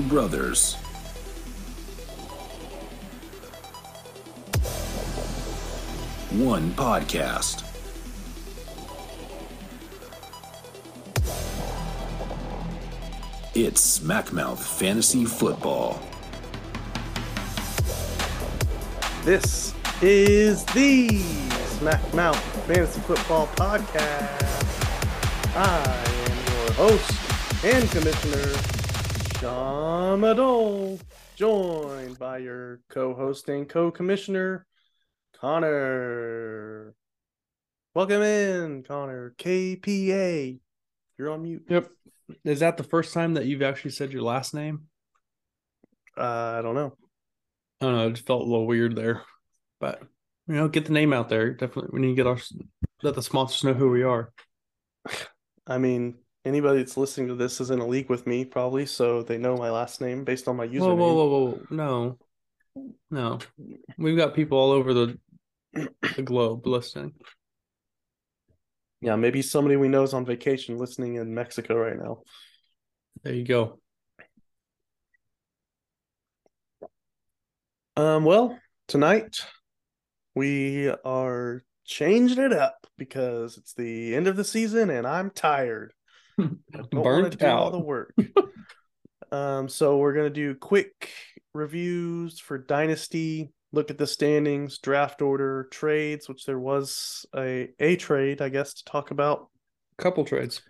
Two brothers. One podcast. It's Smackmouth Fantasy Football. This is the Smackmouth Fantasy Football Podcast. I am your host and commissioner, Sean Madole, joined by your co-host and co-commissioner, Connor. Welcome in, Connor. KPA. You're on mute. Yep. Is that the first time that you've actually said your last name? Uh, I don't know. I don't know. It just felt a little weird there, but you know, get the name out there. Definitely, we need to get our let the sponsors know who we are. I mean, anybody that's listening to this is in a league with me, probably, so they know my last name based on my username. Whoa, whoa, whoa, whoa! No, no, we've got people all over the the globe listening. Yeah, maybe somebody we know is on vacation listening in Mexico right now. There you go. Um, well, tonight we are changing it up because it's the end of the season and I'm tired. I don't want to Burnt do all out. the work. um, so we're gonna do quick reviews for Dynasty, look at the standings, draft order, trades, which there was a a trade, I guess, to talk about. Couple trades.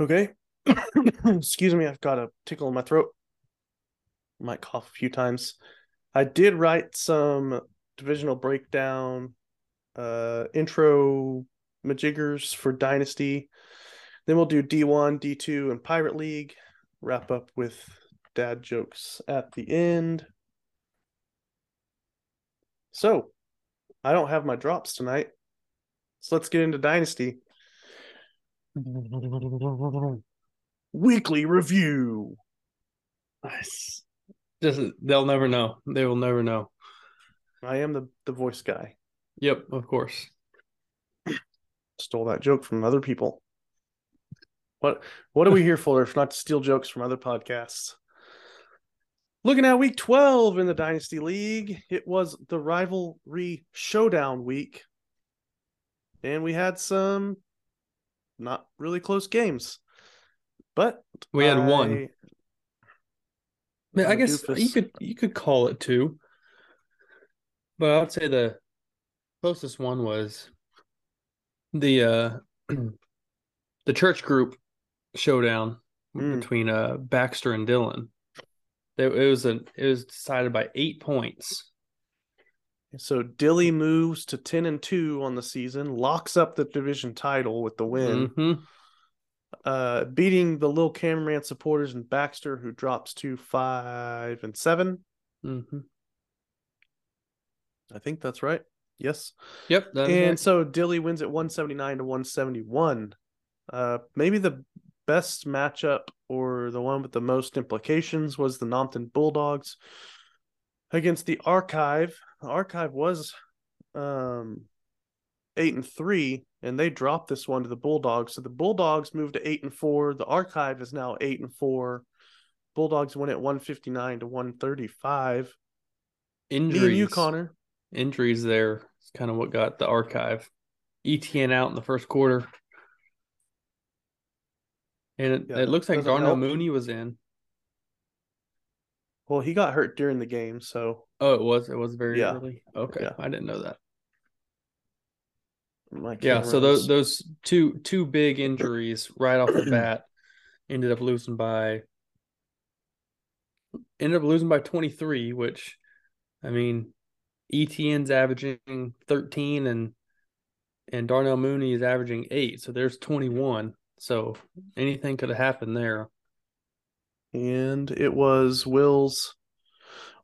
Okay. Excuse me, I've got a tickle in my throat. Might cough a few times. I did write some divisional breakdown, uh, intro majiggers for Dynasty. Then we'll do D1, D2, and Pirate League. Wrap up with dad jokes at the end. So, I don't have my drops tonight. So let's get into Dynasty. Weekly review. Nice. Just they'll never know. They will never know. I am the, the voice guy. Yep, of course. Stole that joke from other people. What what are we here for if not to steal jokes from other podcasts? Looking at week 12 in the Dynasty League, it was the rivalry showdown week. And we had some not really close games. But We had one. I- I, mean, I guess doofus. you could you could call it two, but I would say the closest one was the uh the church group showdown Mm. between uh Baxter and Dylan. It, it was a it was decided by eight points. So Dilly moves to 10 and 2 on the season, locks up the division title with the win. Mhm. uh beating the Little Cameraman supporters and Baxter, who drops to five and seven. Mhm. I think that's right. Yes. Yep. and right. so Dilly wins at 179 to 171. Uh maybe the best matchup or the one with the most implications was the Nompton Bulldogs against the Archive. The Archive was um eight and three, and they dropped this one to the Bulldogs. So the Bulldogs moved to eight and four. The Archive is now eight and four. Bulldogs win at 159 to 135. injuries. Me and you, Connor. Injuries there is kind of what got the archive. ETN out in the first quarter. And it, Yeah, it looks like Darnell help. Mooney was in. Well, he got hurt during the game, so Oh, it was. It was very Yeah. early. Okay, Yeah. I didn't know that. Yeah, so those those two two big injuries right off the bat ended up losing by ended up losing by 23, which I mean ETN's averaging 13 and and Darnell Mooney is averaging 8, so there's 21. So anything could have happened there. and it was Will's.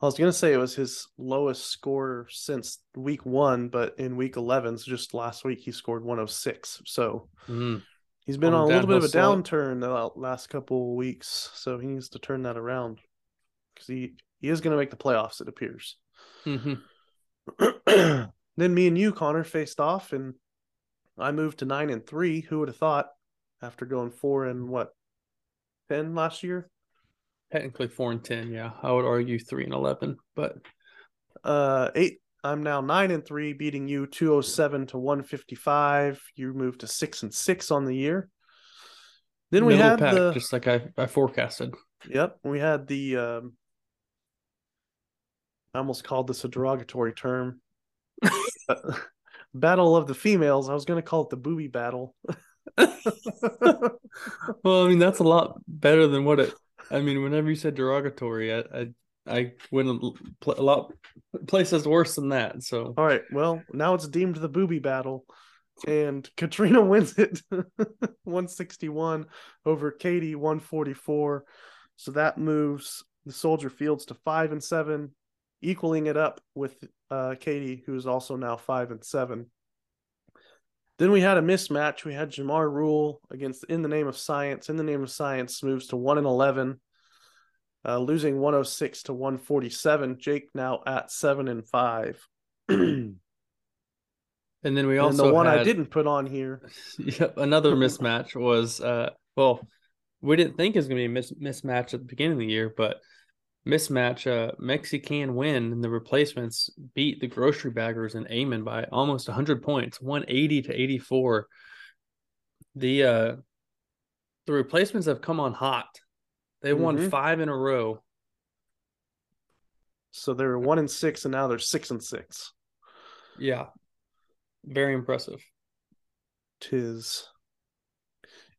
I was gonna say it was his lowest score since week one, but in week eleven, so just last week, he scored 106. So Mm. he's been On on, a little bit of a slope. downturn the last couple of weeks, so he needs to turn that around because he he is gonna make the playoffs. It appears. hmm then me and you, Connor, faced off, and I moved to nine and three. Who would have thought? After going four and what ten last year? Technically four and ten, yeah. I would argue three and eleven, but Uh, eight. I'm now nine and three, beating you 207 to 155. You moved to six and six on the year. Then we middle had pack, the just like I, I forecasted. Yep, we had the. Um, I almost called this a derogatory term. Uh, battle of the females. I was going to call it the booby battle. Well, I mean that's a lot better than what it. I mean, whenever you said derogatory, I I, I went a pl- a lot places worse than that. So All right, well, now it's deemed the booby battle, and Katrina wins it 161 over Katie 144. So that moves the Soldier Fields to five and seven, equaling it up with uh, Katie, who's also now five and seven. Then we had a mismatch. We had Jamar Rule against In the Name of Science. In the Name of Science moves to one and eleven, uh, losing 106 to 147. Jake now at seven and five. and and then we also the one I didn't put on here. Yep, another mismatch was uh well, we didn't think it was gonna be a mis- mismatch at the beginning of the year, but mismatch uh Mexican win and the replacements beat the grocery baggers in Amen by almost 100 points, 180 to 84. The uh the replacements have come on hot. They won Mhm. 5 in a row. So they're one and six, and now they're six and six. Yeah. Very impressive. Tis.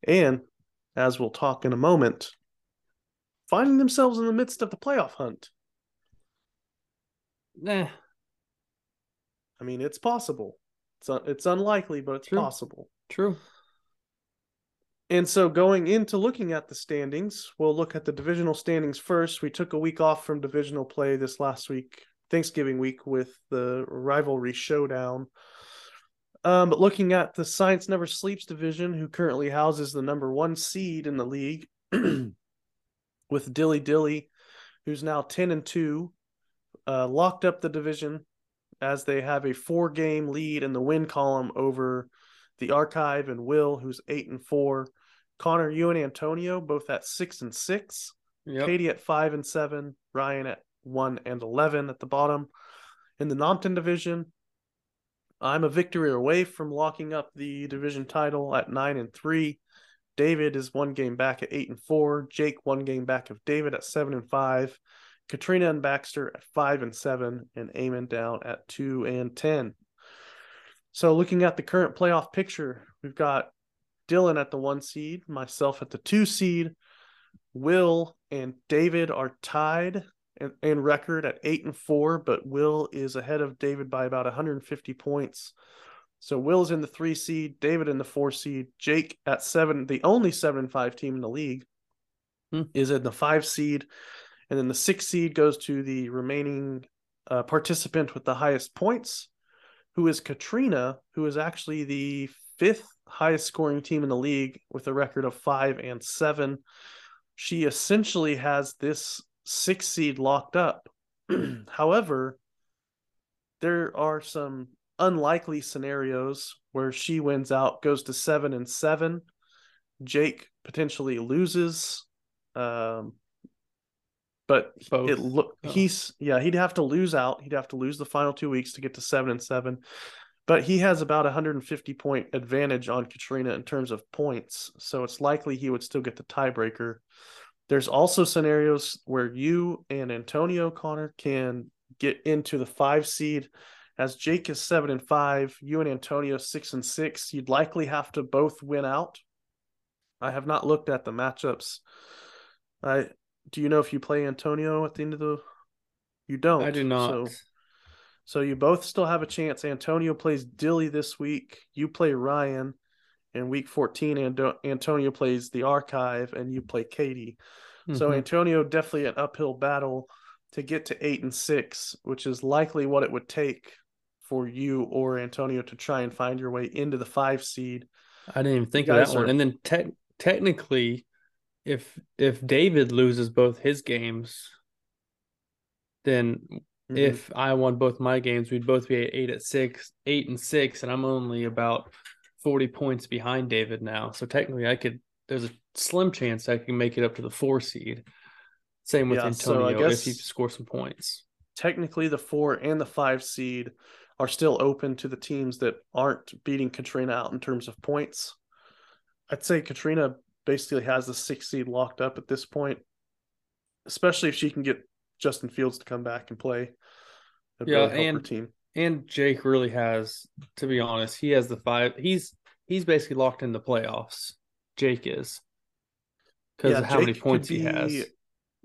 And as we'll talk in a moment, finding themselves in the midst of the playoff hunt. Nah, I mean, it's possible. It's un- it's unlikely, but it's True. possible. true. And so going into looking at the standings, we'll look at the divisional standings first. We took a week off from divisional play this last week, Thanksgiving week, with the rivalry showdown. Um, but looking at the Science Never Sleeps division, who currently houses the number one seed in the league, with Dilly Dilly, who's now 10 and 2, uh, locked up the division as they have a four game lead in the win column over the archive and Will, who's eight and four. Connor, you and Antonio both at six and six. Yep. Katie at five and seven. Ryan at one and eleven at the bottom. In the Nompton division, I'm a victory away from locking up the division title at nine and three. David is one game back at eight and four. Jake one game back of David at seven and five. Katrina and Baxter at five and seven, and Eamon down at two and ten. So looking at the current playoff picture, we've got Dylan at the one seed, myself at the two seed. Will and David are tied in, in record at eight and four, but Will is ahead of David by about 150 points. So Will's in the three seed, David in the four seed, Jake at seven, the only seven and five team in the league, Hmm. is in the five seed, and then the six seed goes to the remaining uh, participant with the highest points, who is Katrina, who is actually the fifth highest scoring team in the league with a record of five and seven. She essentially has this six seed locked up. However, there are some unlikely scenarios where she wins out, goes to seven and seven. Jake potentially loses. Um, but Both. it look Oh. he's yeah he'd have to lose out he'd have to lose the final two weeks to get to seven and seven but he has about a 150 point advantage on katrina in terms of points so it's likely he would still get the tiebreaker there's also scenarios where you and antonio connor can get into the five seed as jake is seven and five you and antonio six and six you'd likely have to both win out i have not looked at the matchups i do you know if you play Antonio at the end of the? You don't. I do not. So, so you both still have a chance. Antonio plays Dilly this week. You play Ryan, in week fourteen. And Antonio plays the Archive, and you play Katie. So Mhm. Antonio definitely an uphill battle to get to eight and six, which is likely what it would take for you or Antonio to try and find your way into the five seed. I didn't even think of that guys one. And then te- technically, if if David loses both his games, then Mhm. if I won both my games, we'd both be at eight at six, eight and six, and I'm only about forty points behind David now. So technically, I could. There's a slim chance I can make it up to the four seed. Same with Yeah, so I Antonio if he scores some points. Technically, the four and the five seed are still open to the teams that aren't beating Katrina out in terms of points. I'd say Katrina basically has the six seed locked up at this point, especially if she can get Justin Fields to come back and play. That'd Yeah, really and- team. And Jake really has, to be honest, he has the five. He's he's basically locked in the playoffs. Jake is because Yeah, of how many Jake could points he has.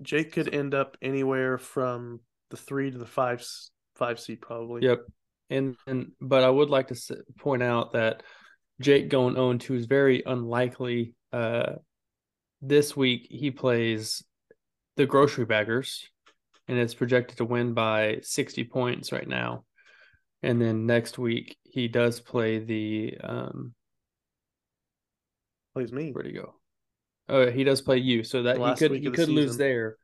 Jake could end up anywhere from the three to the five five seed probably. Yep. And and but I would like to point out that Jake going 0 2 is very unlikely. Uh, this week he plays the Grocery Baggers, and it's projected to win by 60 points right now. And then next week he does play the um, Plays me. where'd he go? Oh, he does play you, so that he could he could lose there.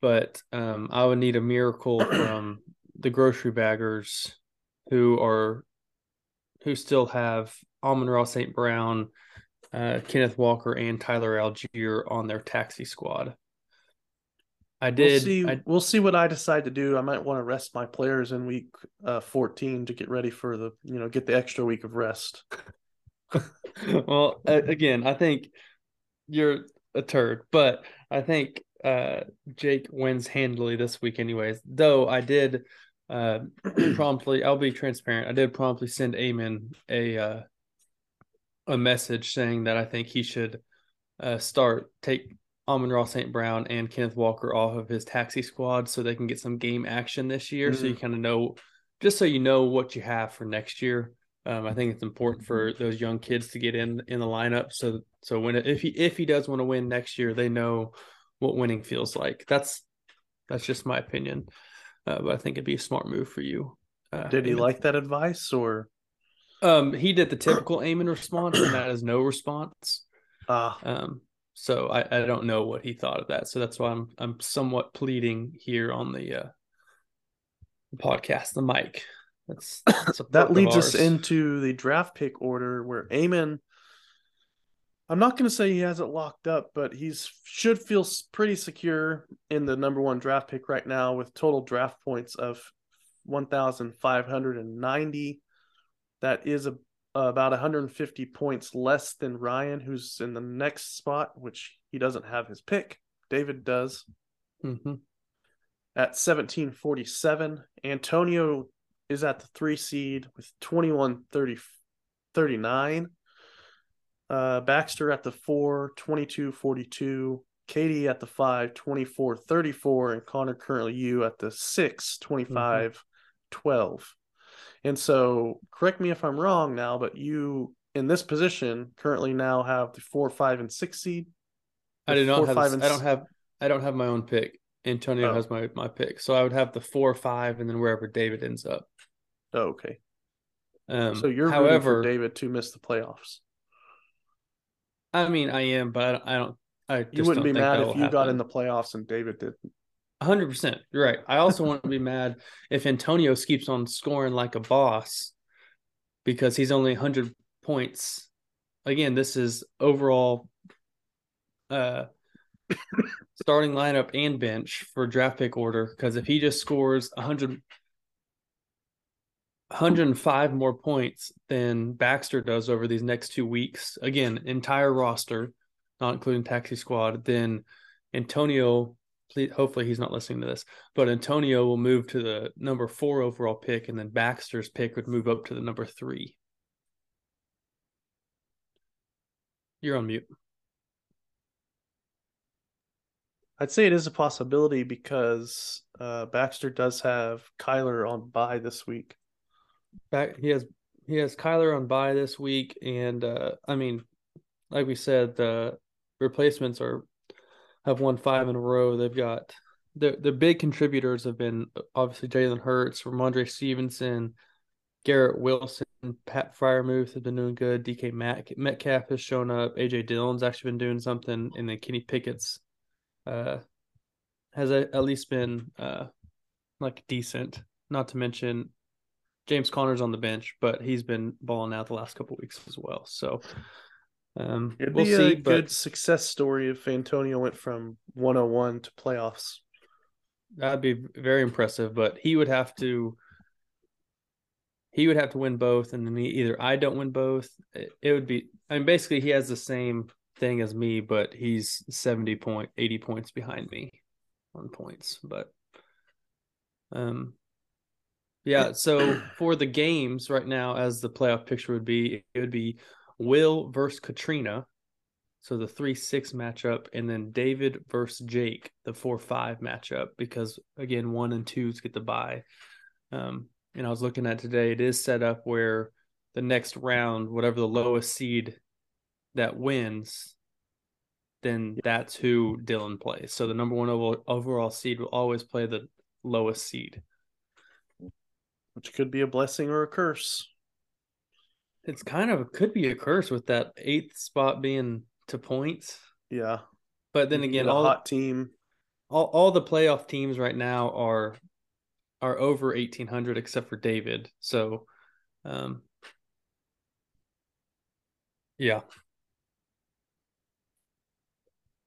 But um, I would need a miracle from the grocery baggers, who are who still have Amon-Ra St. Brown, uh, Kenneth Walker, and Tyler Allgeier on their taxi squad. I We'll did. see. I, we'll see what I decide to do. I might want to rest my players in week uh, 14 to get ready for the you know get the extra week of rest. well, again, I think you're a turd, but I think uh, Jake wins handily this week, anyways. Though I did uh, promptly, I'll be transparent. I did promptly send Eamon a uh, a message saying that I think he should uh, start take Amon-Ra St. Brown and Kenneth Walker off of his taxi squad so they can get some game action this year. So you kind of know, just so you know what you have for next year. Um, I think it's important for those young kids to get in in the lineup. So so when if he if he does want to win next year, they know what winning feels like. That's that's just my opinion. Uh, but I think it'd be a smart move for you. Uh, Did he Eamon. like that advice or? Um, he did the typical Eamon response, and that is no response. Ah, Um, so I, I don't know what he thought of that. So that's why I'm I'm somewhat pleading here on the uh podcast, the mic. That's, that's that leads us into the draft pick order where Eamon. I'm not going to say he has it locked up, but he's should feel pretty secure in the number one draft pick right now with total draft points of 1,590. That is a, about 150 points less than Ryan, who's in the next spot, which he doesn't have his pick. David does Mhm. at 1747. Antonio is at the three seed with 21 30, 39. Uh, Baxter at the four, 22 42. Katie at the five, 24 34. And Connor currently you at the six, 25 12. And so, correct me if I'm wrong now, but you in this position currently now have the four, five, and six seed. I do not four, have. five, and I don't have. I don't have my own pick. Antonio Oh. has my my pick, so I would have the four, five, and then wherever David ends up. Oh, okay. Um, So you're however, for David to miss the playoffs. I mean, I am, but I don't. I, don't, I You wouldn't be mad if you got in the playoffs and David did. hundred percent. You're right. I also want to be mad if Antonio keeps on scoring like a boss because he's only hundred points. Again, this is overall uh starting lineup and bench for draft pick order because if he just scores 100 105 more points than Baxter does over these next two weeks, again, entire roster, not including taxi squad, then Antonio, please, hopefully he's not listening to this, but Antonio will move to the number four overall pick, and then Baxter's pick would move up to the number three. You're on mute. I'd say it is a possibility because uh, Baxter does have Kyler on bye this week. Back he has he has Kyler on bye this week, and uh I mean, like we said, the replacements are have won five in a row. They've got the the big contributors have been obviously Jalen Hurts, Rhamondre Stevenson, Garrett Wilson, Pat Freiermuth has been doing good. DK Matt, Metcalf has shown up. AJ Dillon's actually been doing something, and then Kenny Pickett's uh has a, at least been uh like decent. Not to mention James Conner's on the bench, but he's been balling out the last couple weeks as well. So Um, It'd we'll be see, a but good success story if Antonio went from 101 to playoffs. that'd be very impressive. But he would have to he would have to win both, and then he, either I don't win both. It, it would be. I mean, basically, he has the same thing as me, but he's seventy point, eighty points behind me on points. But um, yeah. So for the games right now, as the playoff picture would be, it would be Will versus Katrina. So the three six matchup, and then David versus Jake, the four five matchup, because again, one and twos get the bye. Um, and I was looking at today, it is set up where the next round, whatever the lowest seed that wins, then that's who Dylan plays. So the number one overall seed will always play the lowest seed. Which could be a blessing or a curse. It's kind of could be a curse with that eighth spot being to points. Yeah. But then again, a all, hot team. all all the playoff teams right now are are over eighteen hundred except for David. So um yeah.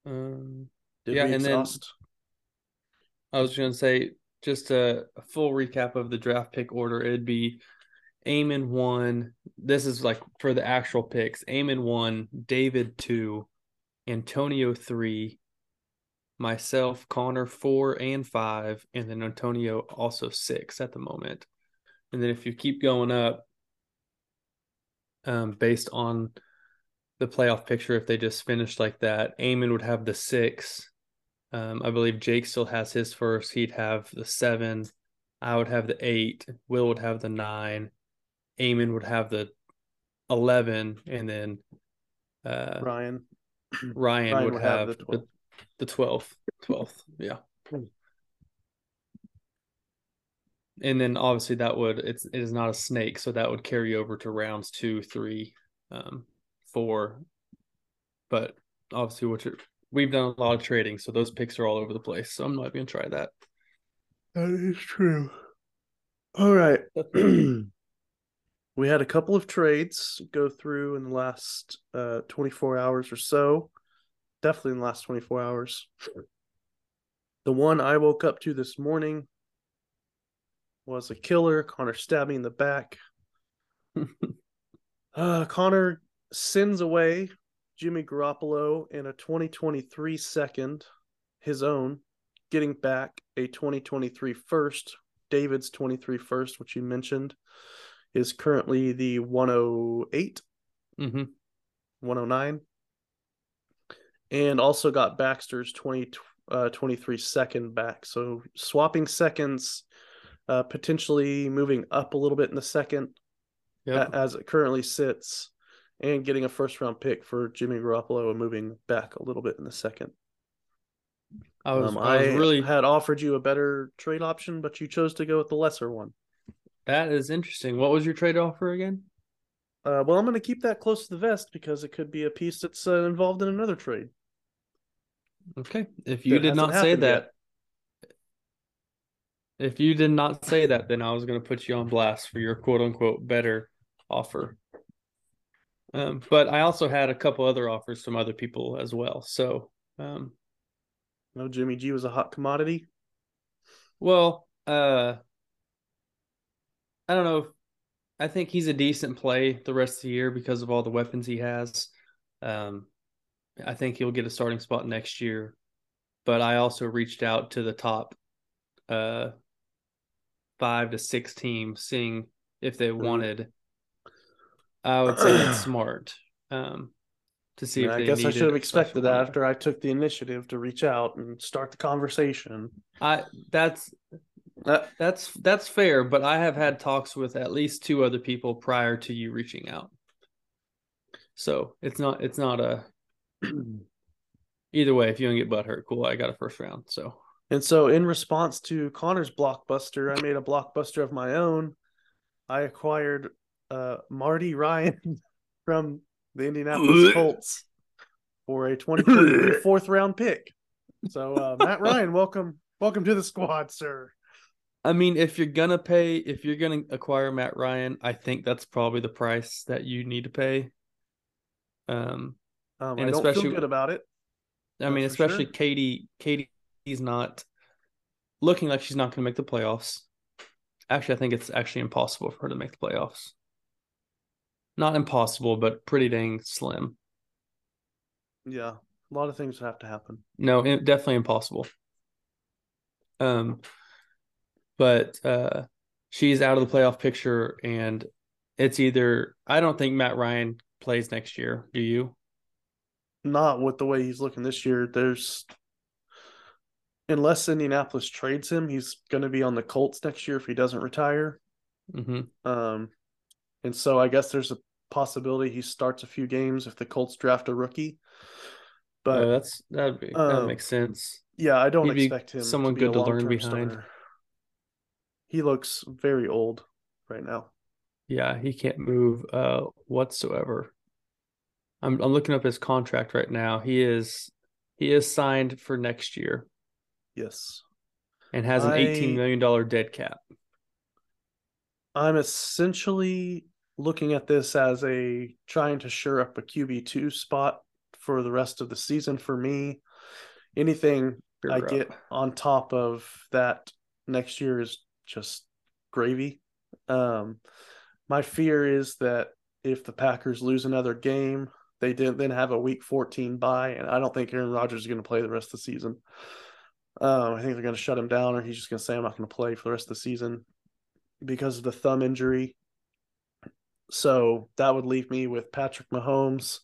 Um Did Yeah, and then- I was going to say just a, a full recap of the draft pick order. It'd be Eamon one. This is like for the actual picks. Eamon one, David two, Antonio three, myself, Connor four and five, and then Antonio also six at the moment. And then if you keep going up, um, based on the playoff picture, if they just finished like that, Eamon would have the six. Um, I believe Jake still has his first. He'd have the seven. I would have the eight. Will would have the nine. Eamon would have the eleven, and then uh, Ryan. Ryan, Ryan would, would have, have the the twelfth. Twelfth, yeah. And then obviously that would it's it is not a snake, so that would carry over to rounds two, three, um, four. But obviously, which are, we've done a lot of trading, so those picks are all over the place. So I'm not going to try that. That is true. All right. we had a couple of trades go through in the last uh, 24 hours or so. Definitely in the last 24 hours. The one I woke up to this morning was a killer. Connor stabbed me in the back. uh, Connor sends away Jimmy Garoppolo in a 2023 second, his own, getting back a 2023 first. David's 23 first, which you mentioned, is currently the 108, mm-hmm. 109. And also got Baxter's 20, uh, 23 second back. So swapping seconds, uh, potentially moving up a little bit in the second Yep. as it currently sits, and getting a first round pick for Jimmy Garoppolo and moving back a little bit in the second. I was Um, I was I really had offered you a better trade option, but you chose to go with the lesser one. that is interesting. What was your trade offer again? Uh, well, I'm going to keep that close to the vest because it could be a piece that's uh, involved in another trade. Okay, if you That did not say that, yet. if you did not say that, then I was going to put you on blast for your quote unquote better offer. Um, but I also had a couple other offers from other people as well. So, um, No, Jimmy G was a hot commodity. well, uh, I don't know. If, I think he's a decent play the rest of the year because of all the weapons he has. Um, I think he'll get a starting spot next year. But I also reached out to the top uh, five to six teams, seeing if they Mhm. wanted. I would say that's smart. Um, to see if I they guess I should have expected that after I took the initiative to reach out and start the conversation. I that's That's that's fair, but I have had talks with at least two other people prior to you reaching out. So it's not it's not a either way. If you don't get butthurt, cool. I got a first round. So and so, in response to Connor's blockbuster, I made a blockbuster of my own. I acquired uh, Marty Ryan from the Indianapolis Colts for a 2023 fourth round pick. So, uh, Matt Ryan, welcome, welcome to the squad, sir. I mean, if you're gonna pay, if you're gonna acquire Matt Ryan, I think that's probably the price that you need to pay. Um, Um, And I don't feel especially- good about it. I mean, especially sure. Katie. Katie's not looking like she's not going to make the playoffs. Actually, I think it's actually impossible for her to make the playoffs. Not impossible, but pretty dang slim. Yeah, a lot of things have to happen. No, it, definitely impossible. Um, but uh, she's out of the playoff picture, and it's either I don't think Matt Ryan plays next year. Do you? Not with the way he's looking this year. There's unless Indianapolis trades him, he's going to be on the Colts next year if he doesn't retire. hmm Um, and so I guess there's a possibility he starts a few games if the Colts draft a rookie. But that's that'd that um, makes sense. yeah, I don't he'd expect him someone to be good a to learn behind. starter. He looks very old right now. Yeah, he can't move uh whatsoever. I'm I'm looking up his contract right now. He is he is signed for next year Yes. and has an I- eighteen million dollar dead cap. I'm essentially looking at this as a trying to shore up a QB2 spot for the rest of the season for me. Anything I up. get on top of that next year is just gravy. Um, my fear is that if the Packers lose another game, they didn't then have a week 14 bye, and I don't think Aaron Rodgers is going to play the rest of the season. Um, I think they're going to shut him down, or he's just going to say, I'm not going to play for the rest of the season because of the thumb injury. So that would leave me with Patrick Mahomes,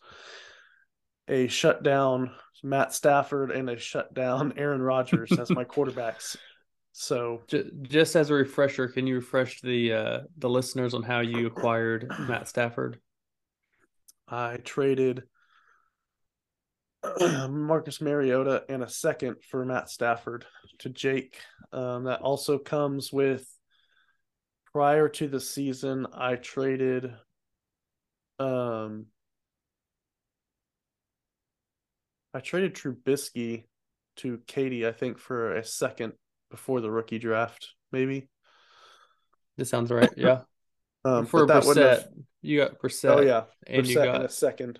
a shutdown Matt Stafford, and a shutdown Aaron Rodgers as my quarterbacks. So Just, just as a refresher, can you refresh the uh the listeners on how you acquired Matt Stafford? I traded Marcus Mariota and a second for Matt Stafford to Jake. Um, that also comes with prior to the season, I traded um I traded Trubisky to Katie, I think, for a second before the rookie draft, maybe. This sounds right. Yeah. Um, for that Brissett, have- you got Brissett. oh yeah, and you Brissett in a second.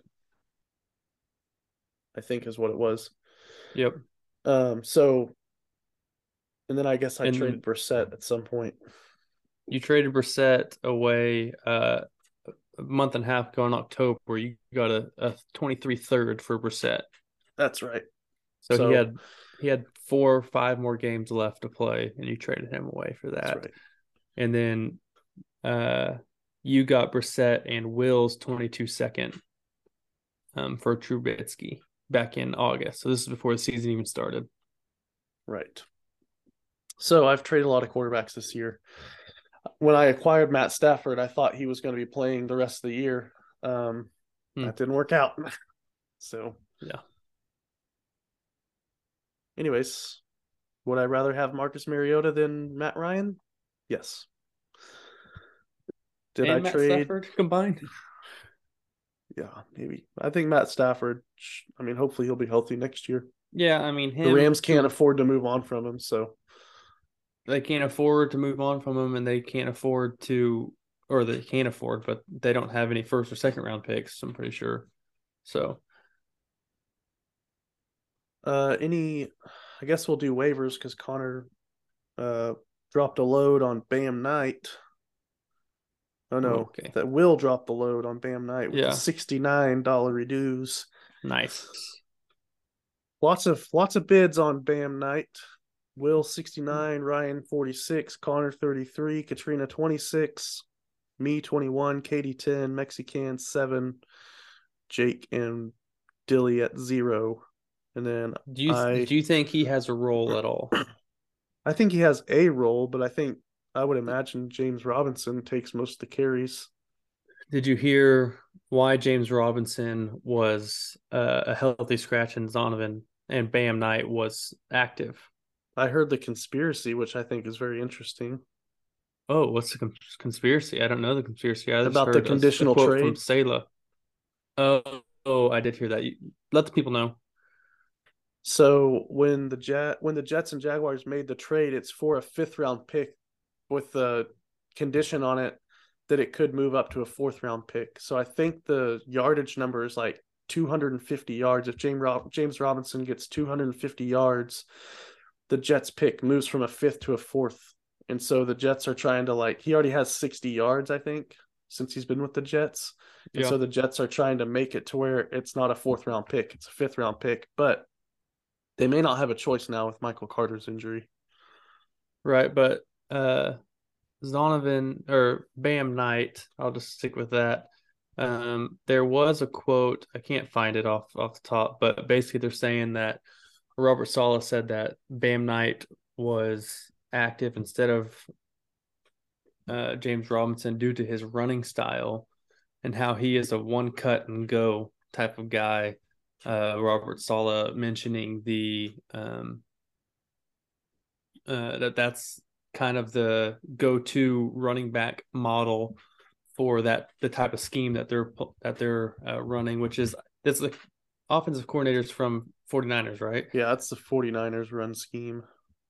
I think is what it was. yep. Um, so, and then I guess I And- traded Brissett at some point. You traded Brissett away uh, a month and a half ago in October. Where you got a, a 23 third for Brissett. That's right. So, So- he had he had four or five more games left to play, and you traded him away for That's that. right. And then uh, you got Brissett and Will's 22 second um, for Trubisky back in August. So this is before the season even started. Right. So I've traded a lot of quarterbacks this year. When I acquired Matt Stafford, I thought he was going to be playing the rest of the year. Um, Hmm. That didn't work out. so Yeah. Anyways, would I rather have Marcus Mariota than Matt Ryan? Yes. Did and I Matt trade? Stafford combined? Yeah, maybe. I think Matt Stafford. I mean, hopefully he'll be healthy next year. Yeah, I mean him. The Rams can't afford to move on from him, so They can't afford to move on from him, and they can't afford to, or they can't afford, but they don't have any first or second round picks. I'm pretty sure. So uh any I guess we'll do waivers because Connor uh dropped a load on Bam Knight. Oh no, Okay. that will drop the load on Bam Knight with Yeah. sixty-nine dollar reduce. nice. Lots of lots of bids on Bam Knight. Will 69, Ryan 46, Connor 33, Katrina 26, me 21, Katie 10, Mexican 7, Jake and Dilly at 0. And then Do you I- do you think he has a role at all? I think he has a role, but I think I would imagine James Robinson takes most of the carries. Did you hear why James Robinson was uh, a healthy scratch in Zonovan and Bam Knight was active? I heard the conspiracy, which I think is very interesting. Oh, what's the cons- conspiracy? I don't know the conspiracy. I About the heard a- a conditional trade? from Saleh. Oh, oh, I did hear that. You, let the people know. So when the Jet when the Jets and Jaguars made the trade, it's for a fifth round pick with the condition on it that it could move up to a fourth round pick. So I think the yardage number is like 250 yards. If James Rob- James Robinson gets 250 yards, the Jets pick moves from a fifth to a fourth. And so the Jets are trying to like he already has 60 yards, I think, since he's been with the Jets. And Yeah. so the Jets are trying to make it to where it's not a fourth round pick, it's a fifth round pick. But they may not have a choice now with Michael Carter's injury. Right, but uh Zonovan or Bam Knight, I'll just stick with that. Um there was a quote, I can't find it off off the top, but basically they're saying that Robert Saleh said that Bam Knight was active instead of uh James Robinson due to his running style and how he is a one cut and go type of guy. Uh Robert Saleh mentioning the um uh, that that's kind of the go-to running back model for that the type of scheme that they're that they're uh, running which is that's offensive coordinators from 49ers right Yeah, that's the 49ers run scheme.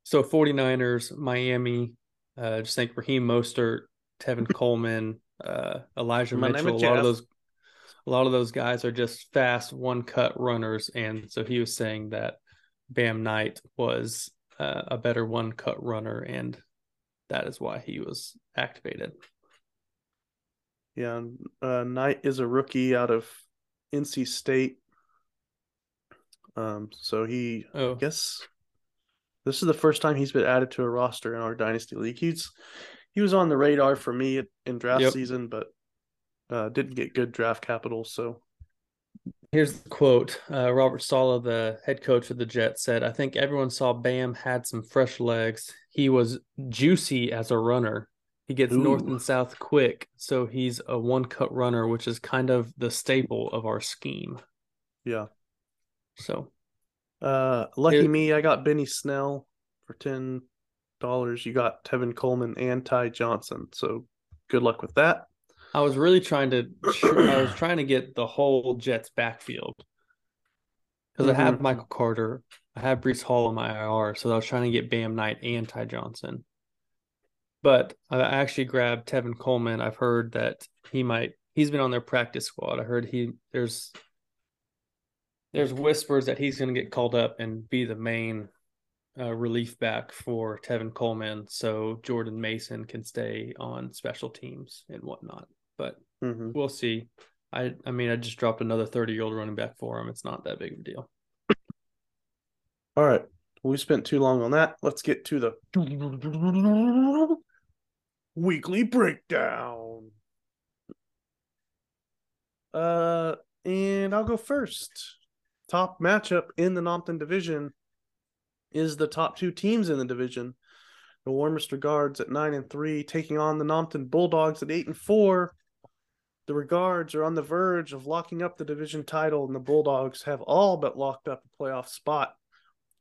so 49ers Miami uh just think Raheem Mostert Tevin Coleman uh Elijah My Mitchell a lot of those a lot of those guys are just fast one cut runners and so he was saying that Bam Knight was uh, a better one cut runner and that is why he was activated. Yeah, uh, Knight is a rookie out of NC State. Um, so he, I Oh, guess, this is the first time he's been added to a roster in our dynasty league. He's he was on the radar for me in draft Yep. season, but uh, didn't get good draft capital. So here's the quote. Uh, Robert Saleh, the head coach of the Jets, said, I think everyone saw Bam had some fresh legs. He was juicy as a runner. He gets north and south quick. So he's a one cut runner, which is kind of the staple of our scheme. yeah, So uh, lucky Here- me, I got Benny Snell for ten dollars. You got Tevin Coleman and Ty Johnson. So good luck with that. I was really trying to, I was trying to get the whole Jets backfield because I have. Michael Carter, I have Breece Hall in my IR, so I was trying to get Bam Knight and Ty Johnson. But I actually grabbed Tevin Coleman. I've heard that he might. He's been on their practice squad. I heard he there's there's whispers that he's going to get called up and be the main uh, relief back for Tevin Coleman, so Jordan Mason can stay on special teams and whatnot. But hmm we'll see. I I mean, I just dropped another thirty year old running back for him. It's not that big of a deal. All right. We spent too long on that. Let's get to the weekly breakdown. Uh, and I'll go first. Top matchup in the Nompton division is the top two teams in the division. The Warmest Regards at nine and three, taking on the Nompton Bulldogs at eight and four. The Regards are on the verge of locking up the division title, and the Bulldogs have all but locked up a playoff spot.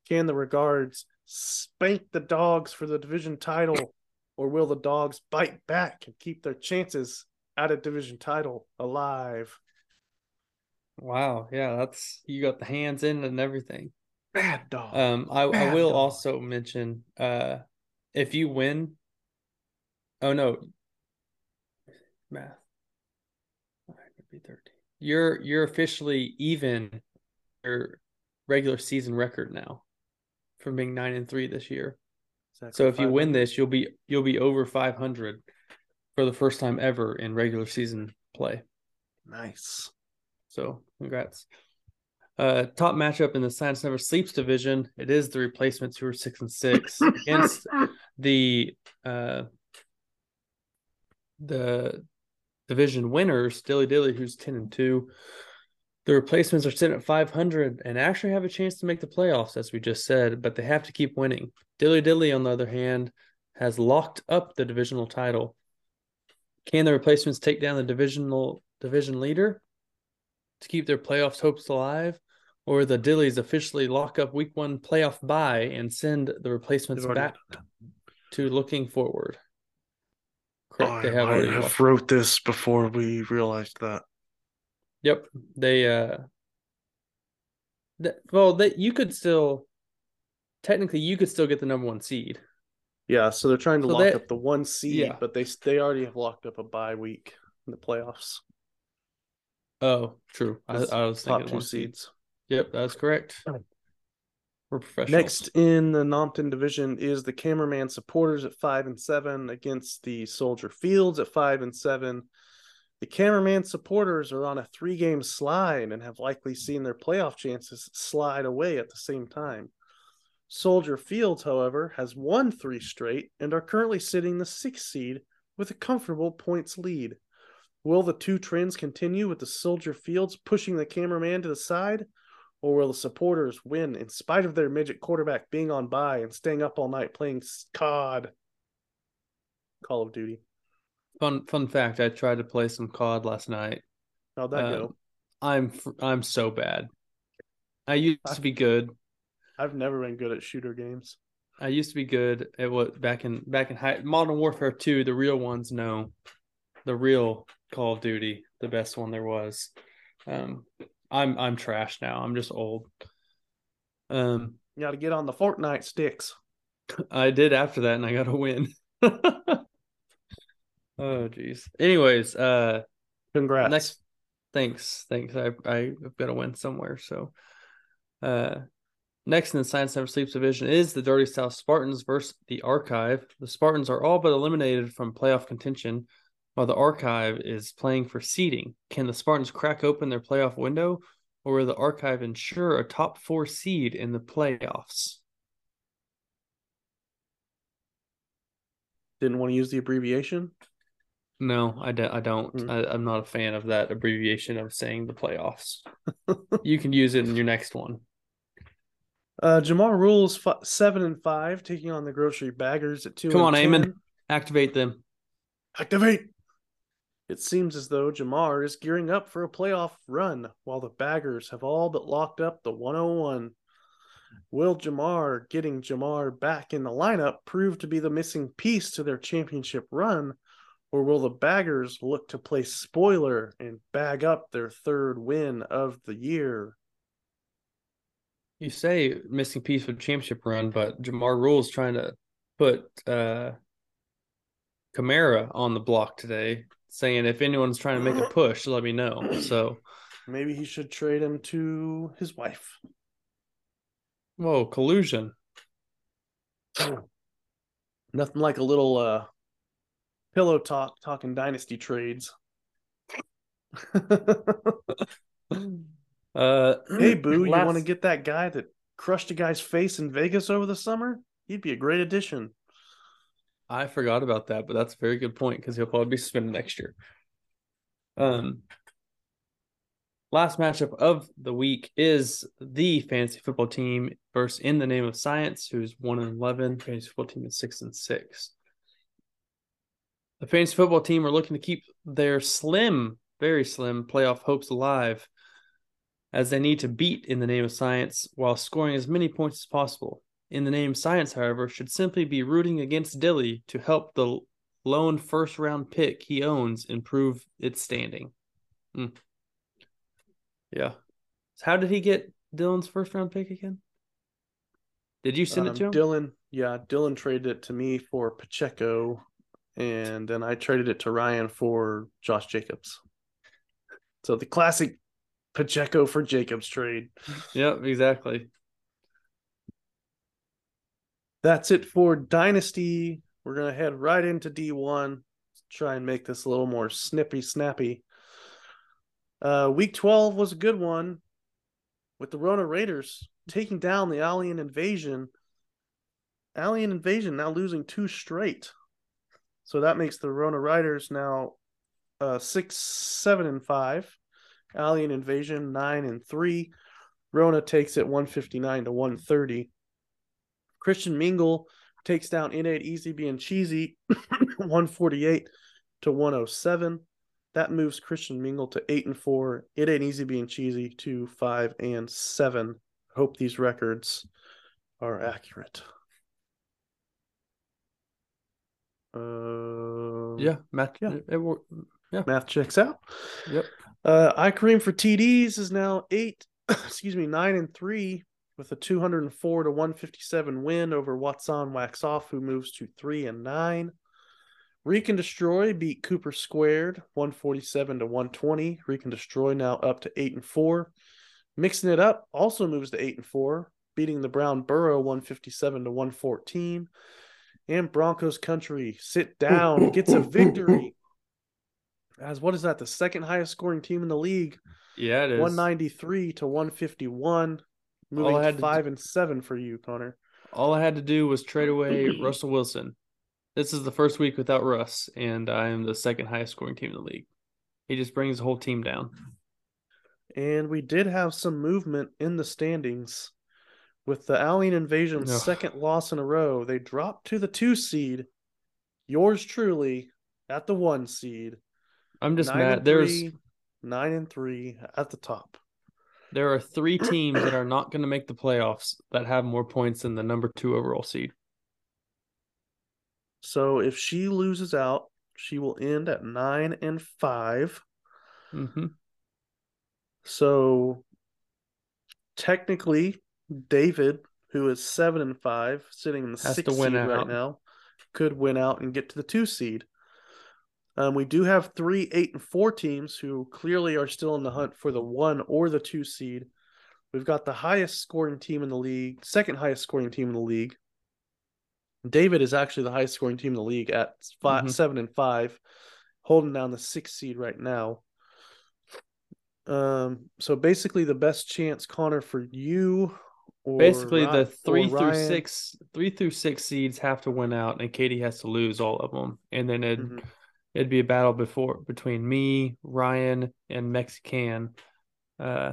Can the Regards spank the Dogs for the division title, or will the Dogs bite back and keep their chances at a division title alive? Wow, yeah, that's you got the hands in and everything. Bad dog. Um, I, I will dog. also mention, uh, if you win, oh no, math, Nine would be thirteen. You're you're officially even your regular season record now, from being nine and three this year. Exactly So if you win this, you'll be you'll be over five hundred for the first time ever in regular season play. nice. So congrats. Uh, top matchup in the Science Never Sleeps division. It is the replacements who are six and six against the uh the division winners, Dilly Dilly, who's ten and two. The replacements are sitting at five hundred and actually have a chance to make the playoffs, as we just said, but they have to keep winning. Dilly Dilly, on the other hand, has locked up the divisional title. Can the replacements take down the divisional division leader to keep their playoffs hopes alive? Or the Dillies officially lock up week one playoff bye and send the replacements back to looking forward? Correct. They I have might already have locked- wrote this before we realized that. Yep. They uh th- well they you could still technically you could still get the number one seed. Yeah, so they're trying to So lock they- up the one seed, Yeah. but they they already have locked up a bye week in the playoffs. Oh, true. I, I was top thinking two one seeds. Yep, that's correct. We're professionals. Next in the Nompton division is the Cameraman supporters at five and seven against the Soldier Fields at five and seven. The Cameraman supporters are on a three game slide and have likely seen their playoff chances slide away at the same time. Soldier Fields, however, has won three straight and are currently sitting the sixth seed with a comfortable points lead. Will the two trends continue with the Soldier Fields pushing the cameraman to the side? Or will the supporters win in spite of their midget quarterback being on bye and staying up all night playing COD? Call of Duty. Fun fun fact: I tried to play some COD last night. How'd that Uh, go? I'm I'm so bad. I used I- to be good. I've never been good at shooter games. I used to be good at what back in back in high Modern Warfare 2, the real ones know. The real Call of Duty, the best one there was. Um I'm I'm trash now. I'm just old. Um You got to get on the Fortnite sticks. I did after that and I got a win. oh jeez. Anyways, uh Congrats. next thanks. Thanks. I I've got to win somewhere, so uh Next in the Science Never Sleeps division is the Dirty South Spartans versus the Archive. The Spartans are all but eliminated from playoff contention, while the Archive is playing for seeding. Can the Spartans crack open their playoff window, or will the Archive ensure a top four seed in the playoffs? Didn't want to use the abbreviation. No, I, do, I don't. Hmm. I, I'm not a fan of that abbreviation of saying the playoffs. you can use it in your next one. Uh, Jamar rules f- seven and five, taking on the grocery baggers at two. Come on, Eamon. 10. Activate them. Activate. It seems as though Jamar is gearing up for a playoff run, while the baggers have all but locked up the 101. Will Jamar getting Jamar back in the lineup prove to be the missing piece to their championship run, or will the baggers look to play spoiler and bag up their third win of the year? You say missing piece for the championship run, but Jamar Rule's trying to put uh Kamara on the block today, saying if anyone's trying to make a push, let me know. So, Maybe he should trade him to his wife. whoa, collusion. Nothing like a little uh pillow talk talking dynasty trades. Uh, hey boo, you want to get that guy that crushed a guy's face in Vegas over the summer? He'd be a great addition. I forgot about that, but that's a very good point because he'll probably be suspended next year. Um, last matchup of the week is the fantasy football team versus In the Name of Science, who's one and eleven. Fantasy football team is six and six. The fantasy football team are looking to keep their slim, very slim playoff hopes alive, as they need to beat In the Name of Science while scoring as many points as possible. In the name Science, however, should simply be rooting against Dilly to help the lone first round pick he owns improve its standing. Hmm. Yeah. So how did he get Dylan's first round pick again? Did you send Um, it to him? Dylan, yeah, Dylan traded it to me for Pacheco, and then I traded it to Ryan for Josh Jacobs. So the classic Pacheco for Jacobs trade. Yep, exactly. That's it for Dynasty. We're gonna head right into D1. Try and make this a little more snippy, snappy. Uh, week 12 was a good one with the Rona Raiders taking down the Alien Invasion. Alien Invasion now losing two straight. So that makes the Rona Riders now uh six, seven, and five. Alien Invasion nine and three. Rona takes it 159 to 130. Christian Mingle takes down Innate Easy Being Cheesy 148 to 107. That moves Christian Mingle to 8 and 4. It ain't easy being cheesy to 5 and 7. Hope these records are accurate. Uh, Yeah, Matt. Yeah. It, it, wor- math checks out. yep. Uh, I Kareem for TDs is now eight, excuse me, nine and three with a 204 to 157 win over Watson Wax Off, who moves to three and nine. Recon Destroy beat Cooper Squared 147 to 120. Recon Destroy now up to 8 and 4. Mixing it up also moves to 8 and 4, beating the Brown Burrow 157 to 114. And Broncos Country sit down, gets a victory. As what is that? The second highest scoring team in the league. Yeah, it is. 193 to 151. Moving I had five and seven for you, Connor. All I had to do was trade away Russell Wilson. This is the first week without Russ, and I am the second highest scoring team in the league. He just brings the whole team down. And we did have some movement in the standings with the Alien Invasion's second loss in a row. They dropped to the two seed. Yours truly at the one seed. I'm just Nine mad. There's three, nine and three at the top. There are three teams that are not going to make the playoffs that have more points than the number two overall seed. So if she loses out, she will end at nine and five. hmm So technically, David, who is seven and five, sitting in the Has sixth seed right out. now, could win out and get to the two seed. Um, we do have three, eight, and four teams who clearly are still in the hunt for the one or the two seed. We've got the highest scoring team in the league, second highest scoring team in the league. David is actually the highest scoring team in the league at 5 Mhm. seven and five, holding down the sixth seed right now. Um, so basically, the best chance, Connor, for you, or Basically, Ry- the three through Ryan- six, three through six seeds have to win out, and Katie has to lose all of them, and then it Mhm. It'd be a battle before between me, Ryan, and Mexican. Uh,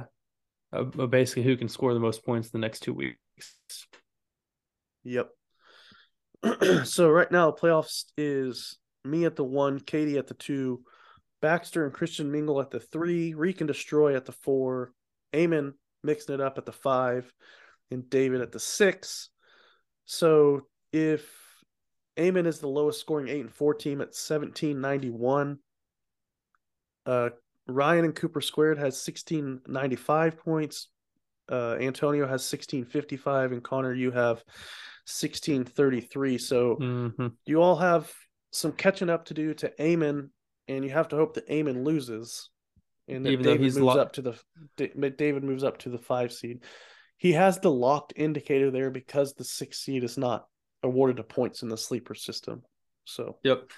uh, basically, who can score the most points the next two weeks? Yep. so right now, the playoffs is me at the one, Katie at the two, Baxter and Christian Mingle at the three, Reek and Destroy at the four, Eamon mixing it up at the five, and David at the six. So if Eamon is the lowest scoring eight and four team at seventeen ninety one, uh, Ryan and Cooper Squared has sixteen ninety five points. Uh, Antonio has sixteen fifty five, and Connor, you have sixteen thirty three. So hmm you all have some catching up to do to Eamon, and you have to hope that Eamon loses, and Even David he's moves lo- up to the David moves up to the five seed. He has the locked indicator there because the six seed is not awarded to points in the sleeper system. So Yep.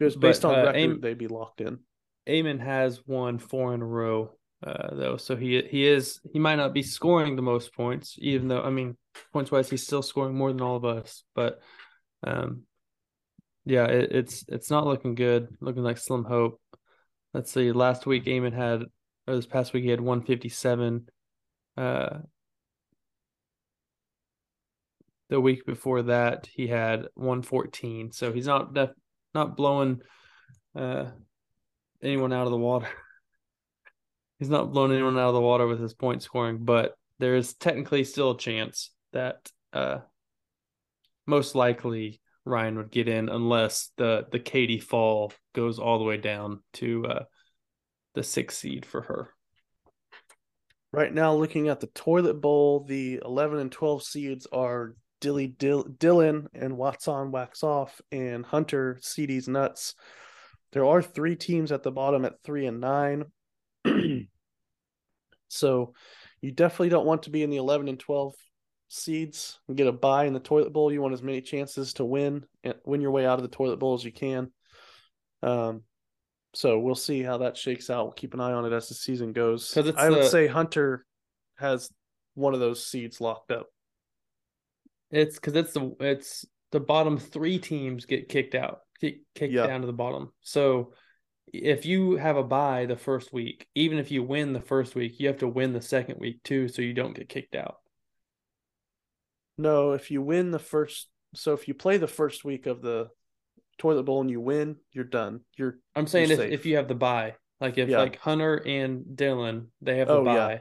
it was based But, on uh, record, they'd be locked in. Eamon has won four in a row, uh, though, so he he is he might not be scoring the most points, even though I mean points wise he's still scoring more than all of us, but um, yeah, it, it's it's not looking good, looking like slim hope. Let's see, last week Eamon had, or this past week he had one fifty seven. Uh, the week before that he had one fourteen, so he's not def- not blowing. Uh, anyone out of the water. He's not blowing anyone out of the water with his point scoring, but there is technically still a chance that uh most likely Ryan would get in unless the the Katie fall goes all the way down to uh the sixth seed for her. Right now, looking at the toilet bowl, the 11 and 12 seeds are Dilly Dill- Dylan and Watson Wax Off and Hunter CD's Nuts. There are three teams at the bottom at three and nine. so you definitely don't want to be in the 11 and 12 seeds and get a buy in the toilet bowl. You want as many chances to win and win your way out of the toilet bowl as you can. Um, so we'll see how that shakes out. We'll keep an eye on it as the season goes. I would say Hunter has one of those seeds locked up. It's because it's the it's the bottom three teams get kicked out, kick, kicked Yeah. down to the bottom. So if you have a bye the first week, even if you win the first week, you have to win the second week too, so you don't get kicked out. No, if you win the first, so if you play the first week of the toilet bowl and you win, you're done. You're I'm saying if, safe. if you have the bye, like if Yeah. like Hunter and Dylan, they have the Oh, yeah.